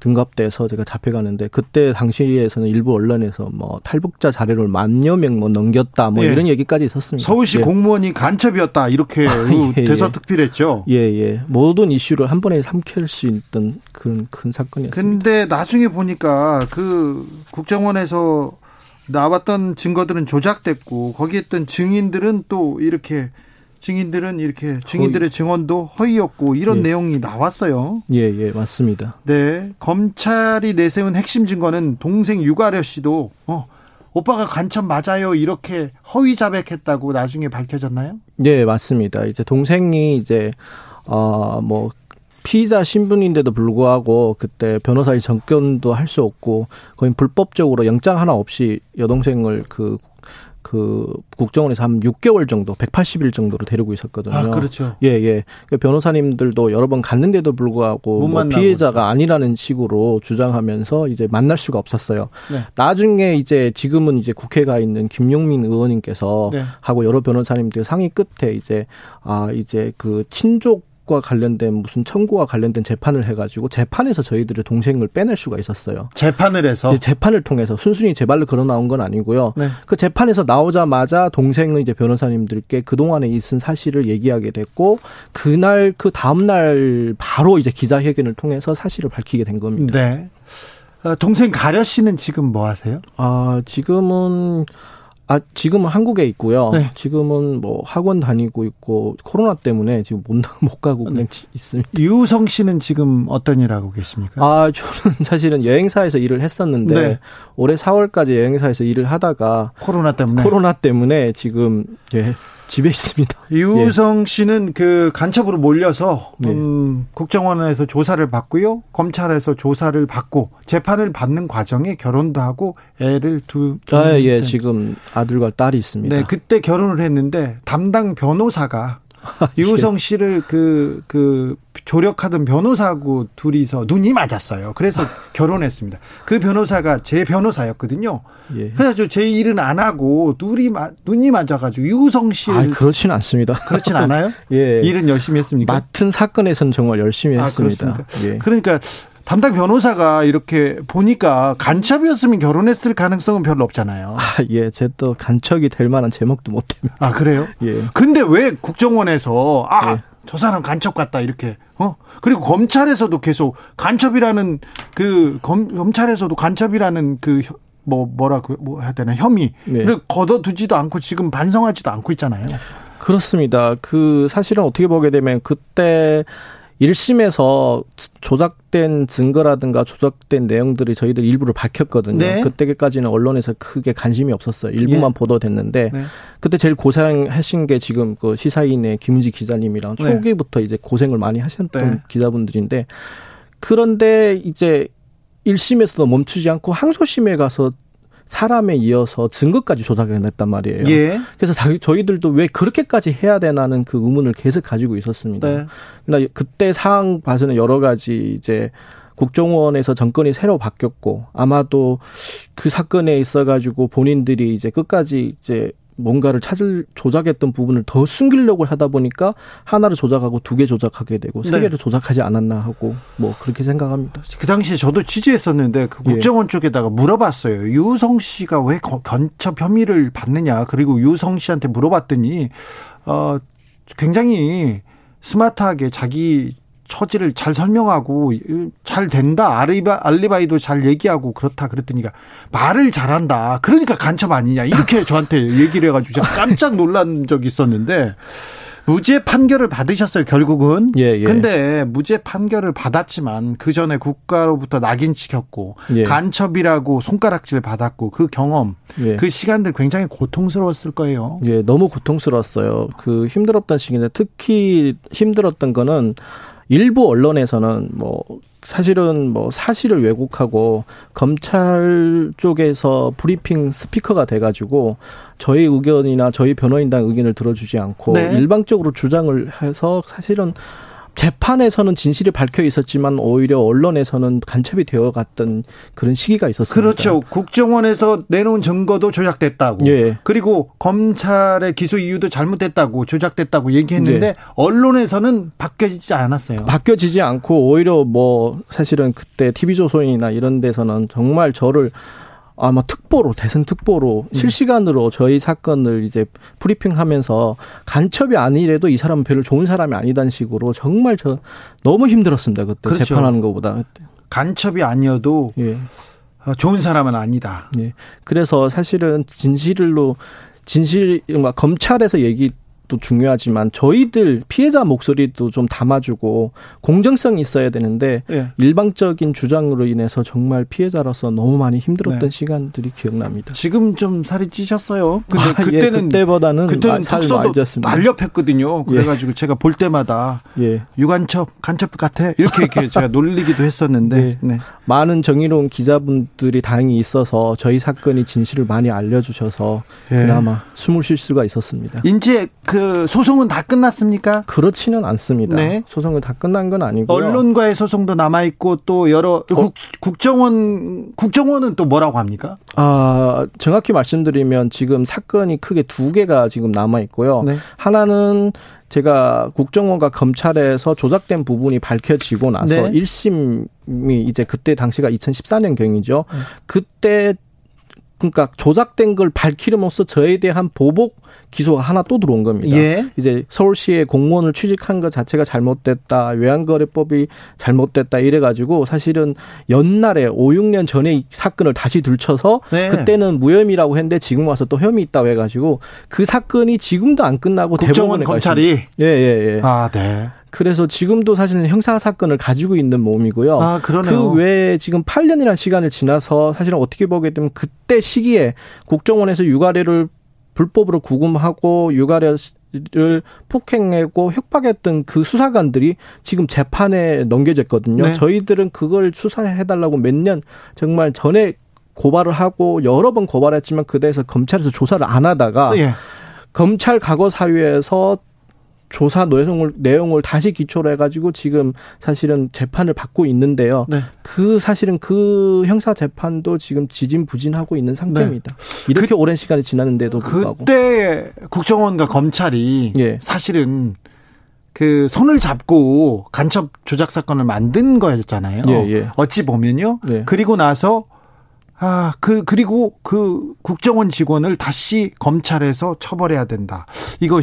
등갑돼서 제가 잡혀가는데 그때 당시에서는 일부 언론에서 뭐 탈북자 자료를 만여 명 뭐 넘겼다 뭐 예. 이런 얘기까지 있었습니다. 서울시 예. 공무원이 간첩이었다 이렇게 아, 예, 예, 대서특필했죠. 예예 모든 이슈를 한 번에 삼킬 수 있던 그런 큰 사건이었습니다. 근데 나중에 보니까 그 국정원에서 나왔던 증거들은 조작됐고 거기에 있던 증인들은 또 이렇게 증인들은 이렇게 증인들의. 증언도 허위였고 이런 예. 내용이 나왔어요. 예, 예, 맞습니다. 네. 검찰이 내세운 핵심 증거는 동생 유가려 씨도 어, 오빠가 간첩 맞아요. 이렇게 허위 자백했다고 나중에 밝혀졌나요? 네, 맞습니다. 이제 동생이 이제 어뭐 피의자 신분인데도 불구하고 그때 변호사의 전견도 할 수 없고 거의 불법적으로 영장 하나 없이 여동생을 그 그 국정원에서 한 6개월 정도, 180일 정도로 데리고 있었거든요. 아, 그렇죠. 예, 예. 그 변호사님들도 여러 번 갔는데도 불구하고 뭐 피해자가 거죠. 아니라는 식으로 주장하면서 이제 만날 수가 없었어요. 네. 나중에 이제 지금은 이제 국회가 있는 김용민 의원님께서 네. 하고 여러 변호사님들 상의 끝에 이제 아 이제 그 친족 과 관련된 무슨 청구와 관련된 재판을 해가지고 재판에서 저희들의 동생을 빼낼 수가 있었어요. 재판을 해서 재판을 통해서 순순히 제 발로 걸어 나온 건 아니고요. 네. 그 재판에서 나오자마자 동생은 이제 변호사님들께 그 동안에 있은 사실을 얘기하게 됐고 그날 그 다음 날 바로 이제 기자회견을 통해서 사실을 밝히게 된 겁니다. 네. 어, 동생 가려 씨는 지금 뭐 하세요? 아 지금은 아, 지금은 한국에 있고요. 네. 지금은 뭐 학원 다니고 있고 코로나 때문에 지금 못, 못 가고 그냥 네. 있습니다. 유성 씨는 지금 어떤 일 하고 계십니까? 아, 저는 <laughs> 사실은 여행사에서 일을 했었는데 네. 올해 4월까지 여행사에서 일을 하다가 코로나 때문에 코로나 때문에 지금 예, 집에 있습니다. <laughs> 유성 예. 씨는 그 간첩으로 몰려서 네. 음, 국정원에서 조사를 받고요, 검찰에서 조사를 받고 재판을 받는 과정에 결혼도 하고 애를 두. 아, 예, 지금 아들과 딸이 있습니다. 네, 그때 결혼을 했는데 담당 변호사가 <laughs> 유우성 씨를 그, 그, 조력하던 변호사하고 둘이서 눈이 맞았어요. 그래서 <laughs> 결혼했습니다. 그 변호사가 제 변호사였거든요. 예. 그래가지고 제 일은 안 하고 둘이 마, 눈이 맞아가지고 유우성 씨를. 아, 그렇진 않습니다. 그렇진 않아요? <laughs> 예. 일은 열심히 했습니까? 맡은 사건에서는 정말 열심히 아, 했습니다. 예. 그러니까 담당 변호사가 이렇게 보니까 간첩이었으면 결혼했을 가능성은 별로 없잖아요. 아, 예, 제 또 간첩이 될 만한 제목도 못 됩니다. 아, 그래요? 예. 근데 왜 국정원에서 아, 예. 저 사람 간첩 같다 이렇게 어 그리고 검찰에서도 계속 간첩이라는 그 검, 검찰에서도 간첩이라는 그 뭐 뭐라 그뭐 해야 되나 혐의를 네. 걷어두지도 않고 지금 반성하지도 않고 있잖아요. 그렇습니다. 그 사실은 어떻게 보게 되면 그때 1심에서 조작된 증거라든가 조작된 내용들이 저희들 일부를 밝혔거든요. 네. 그때까지는 언론에서 크게 관심이 없었어요. 일부만 예. 보도됐는데 네. 그때 제일 고생하신 게 지금 그 시사인의 김은지 기자님이랑 네. 초기부터 이제 고생을 많이 하셨던 네. 기자분들인데 그런데 이제 1심에서도 멈추지 않고 항소심에 가서 사람에 이어서 증거까지 조작해냈단 말이에요. 예. 그래서 자기 저희들도 왜 그렇게까지 해야 되나는 그 의문을 계속 가지고 있었습니다. 네. 그러나 그때 상황 봐서는 여러 가지 이제 국정원에서 정권이 새로 바뀌었고 아마도 그 사건에 있어 가지고 본인들이 이제 끝까지 이제 뭔가를 찾을 조작했던 부분을 더 숨기려고 하다 보니까 하나를 조작하고 두 개 조작하게 되고 세 네. 개를 조작하지 않았나 하고 뭐 그렇게 생각합니다. 그 당시에 저도 취재했었는데 그 예. 국정원 쪽에다가 물어봤어요. 유성 씨가 왜 거- 간첩 혐의를 받느냐. 그리고 유성 씨한테 물어봤더니 어 굉장히 스마트하게 자기 처지를 잘 설명하고 잘 된다. 알리바, 알리바이도 잘 얘기하고 그렇다 그랬더니가 말을 잘한다. 그러니까 간첩 아니냐. 이렇게 <laughs> 저한테 얘기를 해가지고 제가 깜짝 놀란 적이 있었는데 무죄 판결을 받으셨어요. 결국은. 예, 예. 근데 무죄 판결을 받았지만 그 전에 국가로부터 낙인 찍혔고 예. 간첩이라고 손가락질 받았고 그 경험 예. 그 시간들 굉장히 고통스러웠을 거예요. 예, 너무 고통스러웠어요. 그 힘들었던 시기인데 특히 힘들었던 거는 일부 언론에서는 뭐 사실은 뭐 사실을 왜곡하고 검찰 쪽에서 브리핑 스피커가 돼가지고 저희 의견이나 저희 변호인단 의견을 들어주지 않고 네. 일방적으로 주장을 해서 사실은 재판에서는 진실이 밝혀 있었지만 오히려 언론에서는 간첩이 되어 갔던 그런 시기가 있었습니다. 그렇죠. 국정원에서 내놓은 증거도 조작됐다고. 예. 그리고 검찰의 기소 이유도 잘못됐다고 조작됐다고 얘기했는데 네. 언론에서는 바뀌지 않았어요. 바뀌어지지 않고 오히려 뭐 사실은 그때 TV조선이나 이런 데서는 정말 저를 아마 특보로 대선 특보로 음. 실시간으로 저희 사건을 이제 브리핑하면서 간첩이 아니래도 이 사람은 별로 좋은 사람이 아니다는 식으로 정말 저 너무 힘들었습니다 그때 그렇죠. 재판하는 것보다 그때. 간첩이 아니어도 예. 어, 좋은 사람은 아니다. 예. 그래서 사실은 진실로 진실 막 검찰에서 얘기 도 중요하지만 저희들 피해자 목소리도 좀 담아주고 공정성이 있어야 되는데 예. 일방적인 주장으로 인해서 정말 피해자로서 너무 많이 힘들었던 네. 시간들이 기억납니다. 지금 좀 살이 찌셨어요. 근데 아, 예, 그때는 그때보다는 그때는 쪘습니다. 날렵했거든요. 그래가지고 제가 볼 때마다 예. 유간첩, 간첩 같아 이렇게 이렇게 <laughs> 제가 놀리기도 했었는데. 네. 네. 많은 정의로운 기자분들이 다행히 있어서 저희 사건이 진실을 많이 알려주셔서 예. 그나마 숨을 쉴 수가 있었습니다. 이제 그 소송은 다 끝났습니까? 그렇지는 않습니다. 네. 소송은 다 끝난 건 아니고요. 언론과의 소송도 남아 있고 또 여러 국, 국정원 국정원은 또 뭐라고 합니까? 아, 정확히 말씀드리면 지금 사건이 크게 두 개가 지금 남아 있고요. 네. 하나는 제가 국정원과 검찰에서 조작된 부분이 밝혀지고 나서 네. 일 1심이 이제 그때 당시가 2014년 경이죠. 네. 그때 그러니까 조작된 걸 밝히름으로써 저에 대한 보복 기소가 하나 또 들어온 겁니다. 예. 이제 서울시에 공무원을 취직한 것 자체가 잘못됐다. 외환거래법이 잘못됐다. 이래 가지고 사실은 연날에 5, 6년 전에 이 사건을 다시 들춰서 네. 그때는 무혐의라고 했는데 지금 와서 또 혐의 있다고 해 가지고 그 사건이 지금도 안 끝나고 대법원에 가 검찰이. 예, 예, 예. 아, 네. 그래서 지금도 사실은 형사 사건을 가지고 있는 몸이고요. 아, 그러네요. 그 외에 지금 8년이라는 시간을 지나서 사실은 어떻게 보게 되면 그때 시기에 국정원에서 육아래를 불법으로 구금하고 육아래를 폭행하고 협박했던 그 수사관들이 지금 재판에 넘겨졌거든요. 네. 저희들은 그걸 수사를 해달라고 몇 년 정말 전에 고발을 하고 여러 번 고발했지만 그대에서 검찰에서 조사를 안 하다가 예. 검찰 과거 사유에서 조사 내용을 내용을 다시 기초로 해가지고 지금 사실은 재판을 받고 있는데요. 네. 그 사실은 그 형사 재판도 지금 지진부진하고 있는 상태입니다. 이렇게 오랜 시간이 지났는데도 불구하고 그때 국정원과 검찰이 예. 사실은 그 손을 잡고 간첩 조작 사건을 만든 거였잖아요. 예, 예. 어찌 보면요. 네. 그리고 나서 아, 그 그리고 그 국정원 직원을 다시 검찰에서 처벌해야 된다. 이거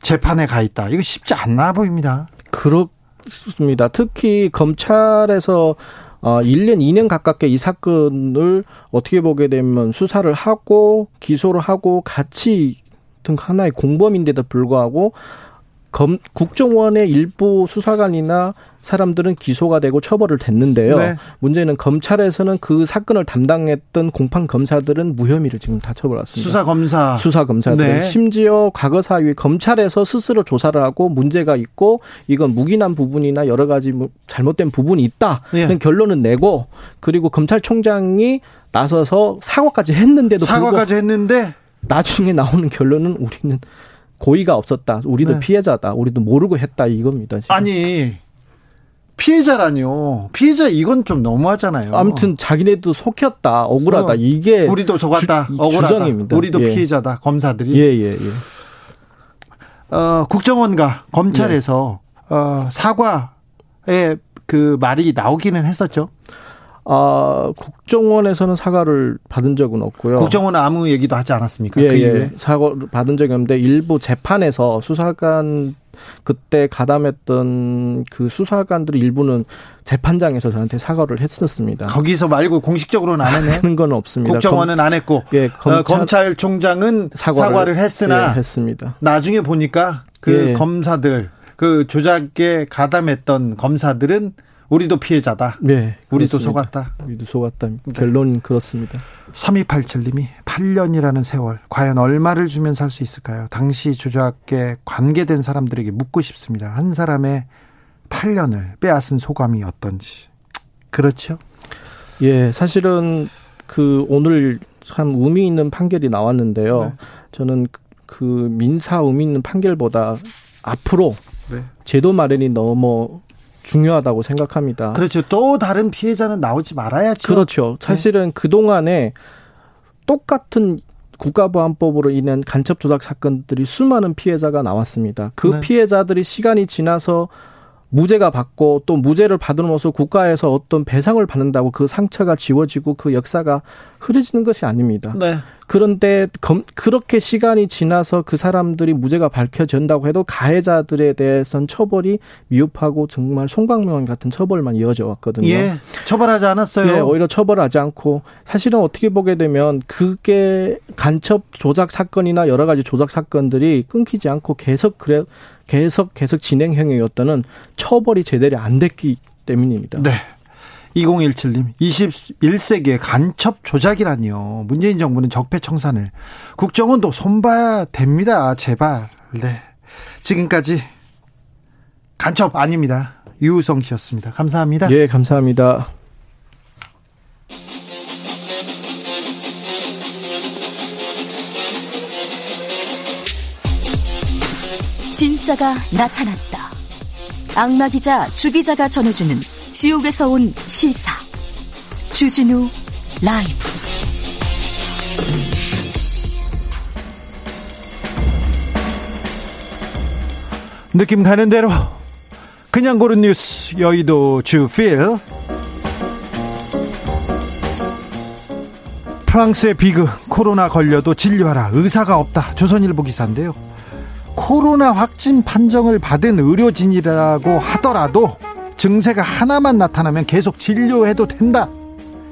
재판에 가 있다. 이거 쉽지 않나 보입니다. 그렇습니다. 특히 검찰에서 어 1년 2년 가깝게 이 사건을 어떻게 보게 되면 수사를 하고 기소를 하고 같이 등 하나의 공범인데도 불구하고 검, 국정원의 일부 수사관이나 사람들은 기소가 되고 처벌을 됐는데요. 네. 문제는 검찰에서는 그 사건을 담당했던 공판 검사들은 무혐의를 지금 다 처벌했습니다. 수사 검사, 수사 검사들 네. 심지어 과거 사위 검찰에서 스스로 조사를 하고 문제가 있고 이건 무기난 부분이나 여러 가지 뭐 잘못된 부분이 있다는 네. 결론을 내고 그리고 검찰총장이 나서서 사과까지 했는데도 사과까지 했는데 나중에 나오는 결론은 우리는 고의가 없었다. 우리도 네. 피해자다. 우리도 모르고 했다 이겁니다. 지금. 아니 피해자라뇨. 피해자 이건 좀 너무하잖아요. 아무튼 자기네도 속혔다. 억울하다. 어, 이게 우리도 속았다. 주, 억울하다. 주장입니다. 우리도 예. 피해자다. 검사들이. 예, 예, 예. 어, 국정원과 검찰에서 네. 어, 사과의 그 말이 나오기는 했었죠. 아, 국정원에서는 사과를 받은 적은 없고요. 국정원은 아무 얘기도 하지 않았습니까? 예, 그 예. 사과 받은 적이 없는데 일부 재판에서 수사관 그때 가담했던 그 수사관들 일부는 재판장에서 저한테 사과를 했었습니다. 거기서 말고 공식적으로는 안 했네. 하는 건 없습니다. 국정원은 안 했고 예, 검찰, 어, 총장은 사과를, 사과를 했으나 예, 했습니다. 나중에 보니까 그 예. 검사들 그 조작에 가담했던 검사들은 우리도 피해자다. 네. 우리도. 속았다. 우리도 속았다. 네. 결론 그렇습니다. 3287님이 8년이라는 세월 과연 얼마를 주면 살 수 있을까요? 당시 조작에 관계된 사람들에게 묻고 싶습니다. 한 사람의 8년을 빼앗은 소감이 어떤지. 그렇죠? 예, 사실은 그 오늘 참 의미 있는 판결이 나왔는데요. 네. 저는 그 민사 의미 있는 판결보다 앞으로 네. 제도 마련이 너무 중요하다고 생각합니다. 그렇죠. 또 다른 피해자는 나오지 말아야죠. 그렇죠. 네. 사실은 네. 그동안에 똑같은 국가보안법으로 인한 간첩 조작 사건들이 수많은 피해자가 나왔습니다. 그 네. 피해자들이 시간이 지나서 무죄가 받고 또 무죄를 받으면서 국가에서 어떤 배상을 받는다고 그 상처가 지워지고 그 역사가 흐려지는 것이 아닙니다. 네. 그런데 검, 그렇게 시간이 지나서 그 사람들이 무죄가 밝혀진다고 해도 가해자들에 대해선 처벌이 미흡하고 정말 송강명 같은 처벌만 이어져 왔거든요. 예, 처벌하지 않았어요. 예, 오히려 처벌하지 않고 사실은 어떻게 보게 되면 그게 간첩 조작 사건이나 여러 가지 조작 사건들이 끊기지 않고 계속 그래 계속 계속 진행형이었다는 처벌이 제대로 안 됐기 때문입니다. 네. 2017님, 21세기의 간첩 조작이라니요. 문재인 정부는 적폐청산을. 국정원도 손봐야 됩니다. 제발. 네. 지금까지 간첩 아닙니다. 유우성 씨였습니다. 감사합니다. 예, 감사합니다. 진짜가 나타났다. 악마 기자 주 기자가 전해주는 지옥에서 온 실사. 주진우 라이브. 느낌 가는 대로 그냥 고른 뉴스 여의도 주필 프랑스의 비극 코로나 걸려도 진료하라 의사가 없다 조선일보 기사인데요 코로나 확진 판정을 받은 의료진이라고 하더라도 증세가 하나만 나타나면 계속 진료해도 된다.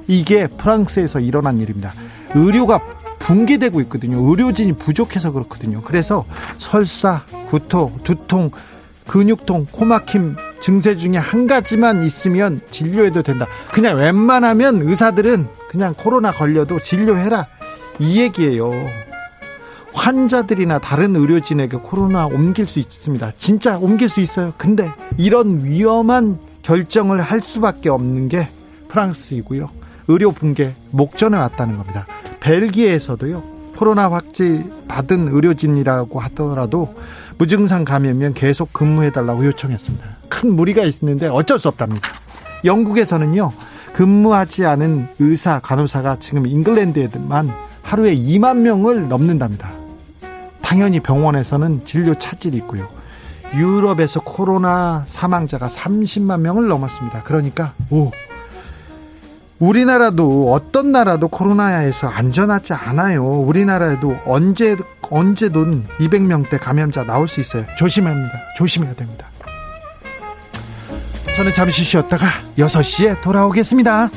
이게 프랑스에서 일어난 일입니다. 의료가 붕괴되고 있거든요. 의료진이 부족해서 그렇거든요. 그래서 설사, 구토, 두통, 근육통, 코막힘 증세 중에 한 가지만 있으면 진료해도 된다. 그냥 웬만하면 의사들은 그냥 코로나 걸려도 진료해라. 이 얘기예요. 환자들이나 다른 의료진에게 코로나 옮길 수 있습니다. 진짜 옮길 수 있어요. 근데 이런 위험한 결정을 할 수밖에 없는 게 프랑스이고요. 의료 붕괴 목전에 왔다는 겁니다. 벨기에에서도요. 코로나 확진 받은 의료진이라고 하더라도 무증상 감염면 계속 근무해달라고 요청했습니다. 큰 무리가 있는데 어쩔 수 없답니다. 영국에서는요. 근무하지 않은 의사, 간호사가 지금 잉글랜드에만 하루에 2만 명을 넘는답니다. 당연히 병원에서는 진료 차질이 있고요. 유럽에서 코로나 사망자가 30만 명을 넘었습니다. 그러니까 오 우리나라도 어떤 나라도 코로나에서 안전하지 않아요. 우리나라에도 언제 언제든 200명대 감염자 나올 수 있어요. 조심합니다. 조심해야 됩니다. 저는 잠시 쉬었다가 6시에 돌아오겠습니다.